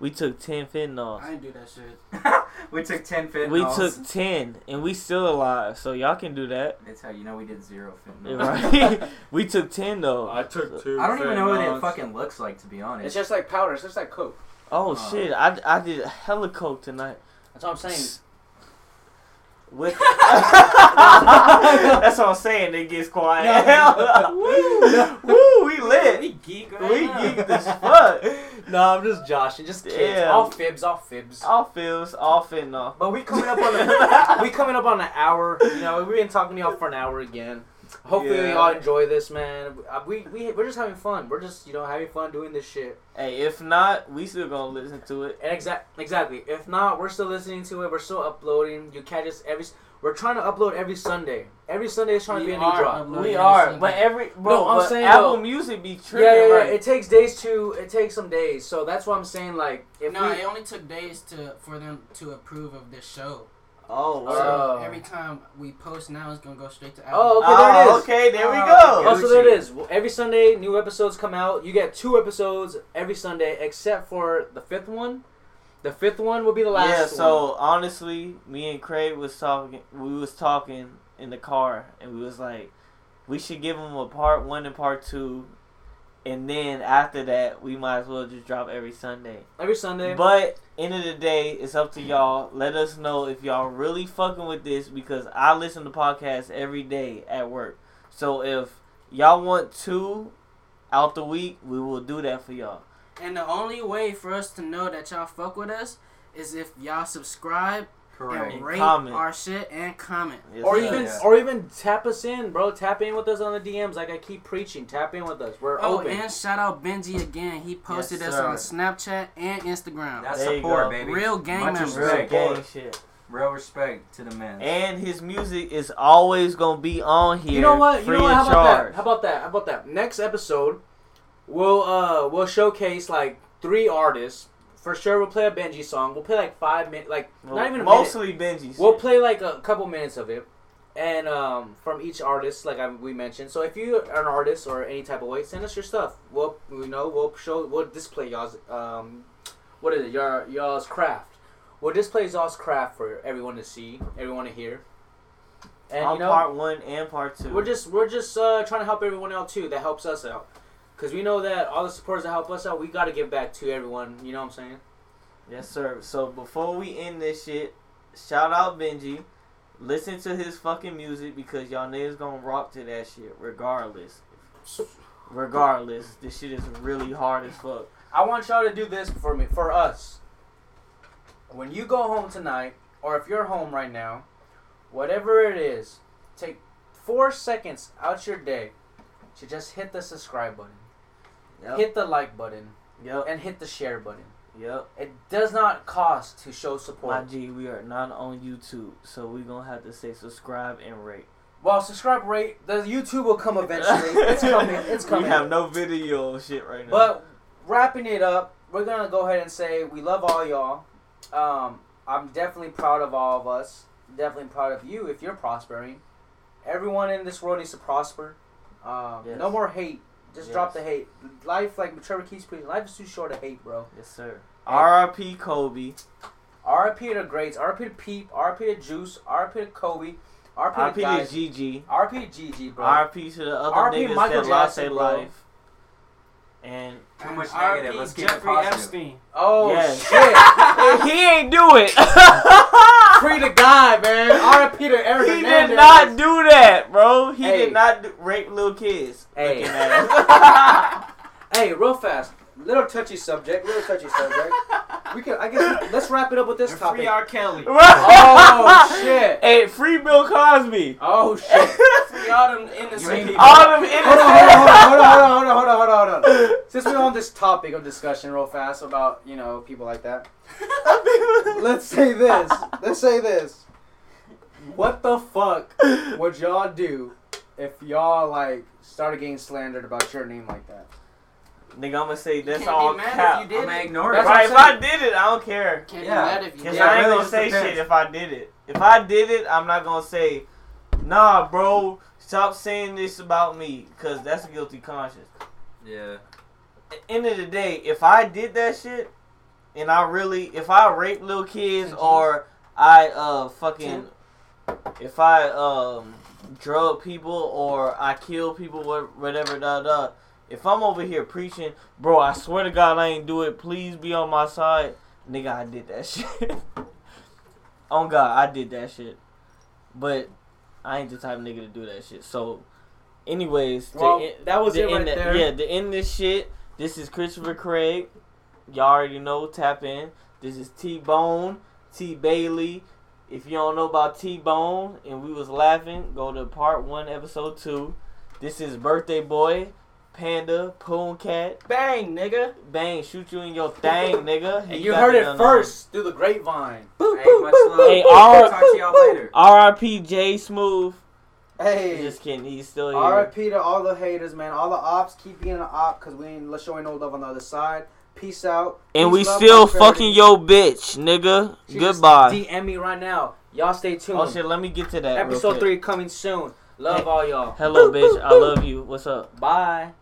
[SPEAKER 2] we took ten fentanyls.
[SPEAKER 4] I ain't do that shit.
[SPEAKER 3] we took ten fentanyls.
[SPEAKER 2] We took ten, and we still alive. So y'all can do that,
[SPEAKER 3] That's how you know we did zero fentanyl.
[SPEAKER 2] right? we took ten though.
[SPEAKER 1] I took two.
[SPEAKER 3] I don't even know what it fucking looks like to be honest.
[SPEAKER 1] It's just like powder. It's just like coke.
[SPEAKER 2] Oh
[SPEAKER 3] Uh,
[SPEAKER 2] shit! I, I did hella coke tonight.
[SPEAKER 1] That's what I'm saying.
[SPEAKER 2] With that's what I'm saying. It gets quiet.
[SPEAKER 1] No.
[SPEAKER 2] Woo, woo, we lit.
[SPEAKER 4] We geek right
[SPEAKER 2] We
[SPEAKER 4] now.
[SPEAKER 2] geeked as fuck.
[SPEAKER 1] No, I'm just joshing. Just kids.
[SPEAKER 2] Damn.
[SPEAKER 1] All fibs. All fibs.
[SPEAKER 2] All fibs. all fitting off.
[SPEAKER 1] But we coming up on the we coming up on an hour. You know, we've been talking to y'all for an hour again. Hopefully
[SPEAKER 2] Yeah.
[SPEAKER 1] y'all enjoy this, man. Uh, We we we're just having fun. We're just you know having fun doing this shit.
[SPEAKER 2] Hey, if not, we still gonna listen to it.
[SPEAKER 1] And exact exactly. If not, we're still listening to it. We're still uploading. You catch us every. We're trying to upload every Sunday. Every Sunday is trying to be a new drop.
[SPEAKER 2] We are,
[SPEAKER 4] Sunday.
[SPEAKER 2] but every bro,
[SPEAKER 1] No, I'm
[SPEAKER 2] but
[SPEAKER 1] saying,
[SPEAKER 2] Apple
[SPEAKER 1] though-
[SPEAKER 2] Music be
[SPEAKER 1] Yeah,
[SPEAKER 2] tripping,
[SPEAKER 1] yeah, yeah.
[SPEAKER 2] right?
[SPEAKER 1] It takes days to. It takes some days. So that's why I'm saying like if
[SPEAKER 4] no,
[SPEAKER 1] we.
[SPEAKER 4] it only took days to for them to approve of this show.
[SPEAKER 2] oh, wow.
[SPEAKER 4] So every time we post now, it's gonna go straight to Apple.
[SPEAKER 1] Oh, okay, oh, there it is.
[SPEAKER 2] Oh, okay, there we
[SPEAKER 3] Oh,
[SPEAKER 2] go.
[SPEAKER 1] Oh, so there it is. Well, Every Sunday, new episodes come out. You get two episodes every Sunday, except for the fifth one. The fifth one will be the last.
[SPEAKER 2] yeah,
[SPEAKER 1] one.
[SPEAKER 2] so honestly, me and Craig was talking. We was talking in the car, and we was like, we should give them a part one and part two, and then after that, we might as well just drop every Sunday.
[SPEAKER 1] every Sunday.
[SPEAKER 2] But end of the day, it's up to y'all. Let us know if y'all really fucking with this because I listen to podcasts every day at work. So if y'all want two out the week, we will do that for y'all.
[SPEAKER 4] And the only way for us to know that y'all fuck with us is if y'all subscribe
[SPEAKER 3] Correct.
[SPEAKER 4] and rate
[SPEAKER 2] comment.
[SPEAKER 4] our shit and comment.
[SPEAKER 2] Yes,
[SPEAKER 1] or even,
[SPEAKER 3] Yeah.
[SPEAKER 1] or even tap us in, bro. Tap in with us on the DMs, like I keep preaching. Tap in with us. We're open.
[SPEAKER 4] Oh,
[SPEAKER 1] open.
[SPEAKER 4] and shout out Benji again. He posted
[SPEAKER 2] Yes,
[SPEAKER 4] us on. Snapchat and Instagram.
[SPEAKER 3] That's
[SPEAKER 2] There
[SPEAKER 3] support, baby.
[SPEAKER 4] Real gang
[SPEAKER 3] Much
[SPEAKER 4] members.
[SPEAKER 2] real
[SPEAKER 3] respect.
[SPEAKER 2] gang shit.
[SPEAKER 3] Real respect to the man.
[SPEAKER 2] And his music is always gonna be on here.
[SPEAKER 1] you know what? You know what? How about
[SPEAKER 2] charge.
[SPEAKER 1] that? How about that? How about that? Next episode, we'll uh we'll showcase like three artists. For sure, we'll play a Benji song. We'll play like five minutes, like not even
[SPEAKER 2] mostly Benji.
[SPEAKER 1] We'll play like a couple minutes of it, and um, from each artist, like I, we mentioned. So if you are an artist or any type of way, send us your stuff. We'll you know we'll show we'll display y'all's um, what is it your y'all's craft. We'll display y'all's craft for everyone to see, everyone to hear. And
[SPEAKER 2] on
[SPEAKER 1] you know
[SPEAKER 2] part one and part two.
[SPEAKER 1] we're just we're just uh, trying to help everyone out too. That helps us out. Cause we know that all the supporters that help us out, we gotta give back to everyone. You know what I'm saying?
[SPEAKER 2] Yes, sir. So before we end this shit, shout out Benji. Listen to his fucking music because y'all niggas gonna rock to that shit regardless. Regardless, this shit is really hard as fuck.
[SPEAKER 1] I want y'all to do this for me, for us. When you go home tonight, or if you're home right now, whatever it is, take four seconds out your day to just hit the subscribe button,
[SPEAKER 2] Yep.
[SPEAKER 1] hit the like button,
[SPEAKER 2] Yep.
[SPEAKER 1] and hit the share button.
[SPEAKER 2] Yep.
[SPEAKER 1] It does not cost to show support. My.
[SPEAKER 2] G, we are not on YouTube, so we're gonna have to say subscribe and rate.
[SPEAKER 1] Well, subscribe rate, the YouTube will come eventually. it's coming. It's coming.
[SPEAKER 2] We have no video shit right now.
[SPEAKER 1] But wrapping it up, we're gonna go ahead and say we love all y'all. Um, I'm definitely proud of all of us. Definitely proud of you if you're prospering. Everyone in this world needs to prosper. Um,
[SPEAKER 2] Yes.
[SPEAKER 1] No more hate. Just drop the hate. Life, like Trevor keeps preaching, life is too short to hate, bro.
[SPEAKER 2] yes, sir. R.I.P. Kobe.
[SPEAKER 1] RIP to the greats. RIP to Peep. RIP to Juice. RIP to Kobe. RIP to
[SPEAKER 2] R.I.P. to
[SPEAKER 1] guys.
[SPEAKER 2] GG.
[SPEAKER 1] RIP to GG, bro.
[SPEAKER 2] R.I.P. to the other
[SPEAKER 1] R.I.P.
[SPEAKER 2] niggas
[SPEAKER 1] Michael
[SPEAKER 2] that lost their life. And
[SPEAKER 3] Too much
[SPEAKER 4] R.I.P.
[SPEAKER 3] negative. Let's keep it
[SPEAKER 4] Jeffrey
[SPEAKER 3] positive.
[SPEAKER 4] Epstein.
[SPEAKER 1] oh
[SPEAKER 2] Yes.
[SPEAKER 1] shit!
[SPEAKER 2] he ain't do it.
[SPEAKER 1] Free the guy, man. RIP to Eric
[SPEAKER 2] he
[SPEAKER 1] Hernandez.
[SPEAKER 2] did not do that, bro. He
[SPEAKER 1] Hey.
[SPEAKER 2] did not do, rape little kids.
[SPEAKER 1] Hey.
[SPEAKER 2] Looking at
[SPEAKER 1] Hey, real fast. Little touchy subject. Little touchy subject. We can. I guess. Let's wrap it up with this
[SPEAKER 4] And
[SPEAKER 1] topic.
[SPEAKER 4] free R. Kelly.
[SPEAKER 1] Oh shit.
[SPEAKER 2] Hey, free Bill Cosby.
[SPEAKER 1] Oh shit.
[SPEAKER 4] Free all them innocent
[SPEAKER 3] You mean-
[SPEAKER 4] people.
[SPEAKER 2] All them
[SPEAKER 1] Hold on, hold on,
[SPEAKER 2] innocent.
[SPEAKER 1] hold on, hold on, hold on, hold on, hold on, hold on. Since we're on this topic of discussion, real fast about you know people like that. Let's say this. Let's say this. What the fuck would y'all do if y'all like started getting slandered about your name like that?
[SPEAKER 2] Nigga, I'm gonna say that's
[SPEAKER 4] Can't be
[SPEAKER 2] all
[SPEAKER 4] mad if
[SPEAKER 2] cap.
[SPEAKER 4] you did
[SPEAKER 3] I'm gonna
[SPEAKER 4] it.
[SPEAKER 3] ignore it.
[SPEAKER 2] Right, if I did it, I don't care.
[SPEAKER 4] Can't
[SPEAKER 3] Yeah.
[SPEAKER 4] be mad if you
[SPEAKER 2] Cause
[SPEAKER 4] did
[SPEAKER 3] Yeah,
[SPEAKER 2] I ain't
[SPEAKER 3] really
[SPEAKER 2] gonna say
[SPEAKER 3] depends.
[SPEAKER 2] shit if I did it. If I did it, I'm not gonna say, nah, bro, stop saying this about me, cause that's a guilty conscience.
[SPEAKER 3] Yeah.
[SPEAKER 2] At the end of the day, if I did that shit, and I really, if I rape little kids or I uh fucking, if I um drug people or I kill people, whatever, da da. If I'm over here preaching, bro, I swear to God I ain't do it. Please be on my side, nigga. I did that shit. on God, I did that shit. But I ain't the type of nigga to do that shit. So, anyways, to
[SPEAKER 1] Well, that was it right
[SPEAKER 2] end that-
[SPEAKER 1] there.
[SPEAKER 2] Yeah, to end this shit, this is Christopher Craig. Y'all already know. Tap in. This is T Bone, T Bailey. If you don't know about T Bone and we was laughing, go to part one, episode two. This is Birthday Boy, Panda, Poon Cat.
[SPEAKER 4] Bang, nigga.
[SPEAKER 2] Bang, shoot you in your thing, nigga.
[SPEAKER 1] And
[SPEAKER 2] He
[SPEAKER 1] you heard it
[SPEAKER 2] gun on.
[SPEAKER 1] first through the grapevine.
[SPEAKER 4] Boop,
[SPEAKER 3] Hey,
[SPEAKER 4] boop,
[SPEAKER 3] much
[SPEAKER 4] boop,
[SPEAKER 3] love.
[SPEAKER 2] Hey,
[SPEAKER 4] boop.
[SPEAKER 2] R-
[SPEAKER 3] Talk to y'all later.
[SPEAKER 2] R.I.P. J Smooth.
[SPEAKER 1] Hey,
[SPEAKER 2] Just kidding, he's still here.
[SPEAKER 1] RIP to all the haters, man. All the ops, keep being an op because we ain't let's showing no love on the other side. Peace out.
[SPEAKER 2] And we
[SPEAKER 1] love,
[SPEAKER 2] still fucking your bitch, nigga.
[SPEAKER 1] She just
[SPEAKER 2] Goodbye.
[SPEAKER 1] DM me right now. Y'all stay tuned.
[SPEAKER 2] Oh shit, let me get to that. real
[SPEAKER 1] Episode
[SPEAKER 2] quick.
[SPEAKER 1] three coming soon. Love all y'all.
[SPEAKER 2] Hello, bitch. I love you. What's up?
[SPEAKER 1] Bye.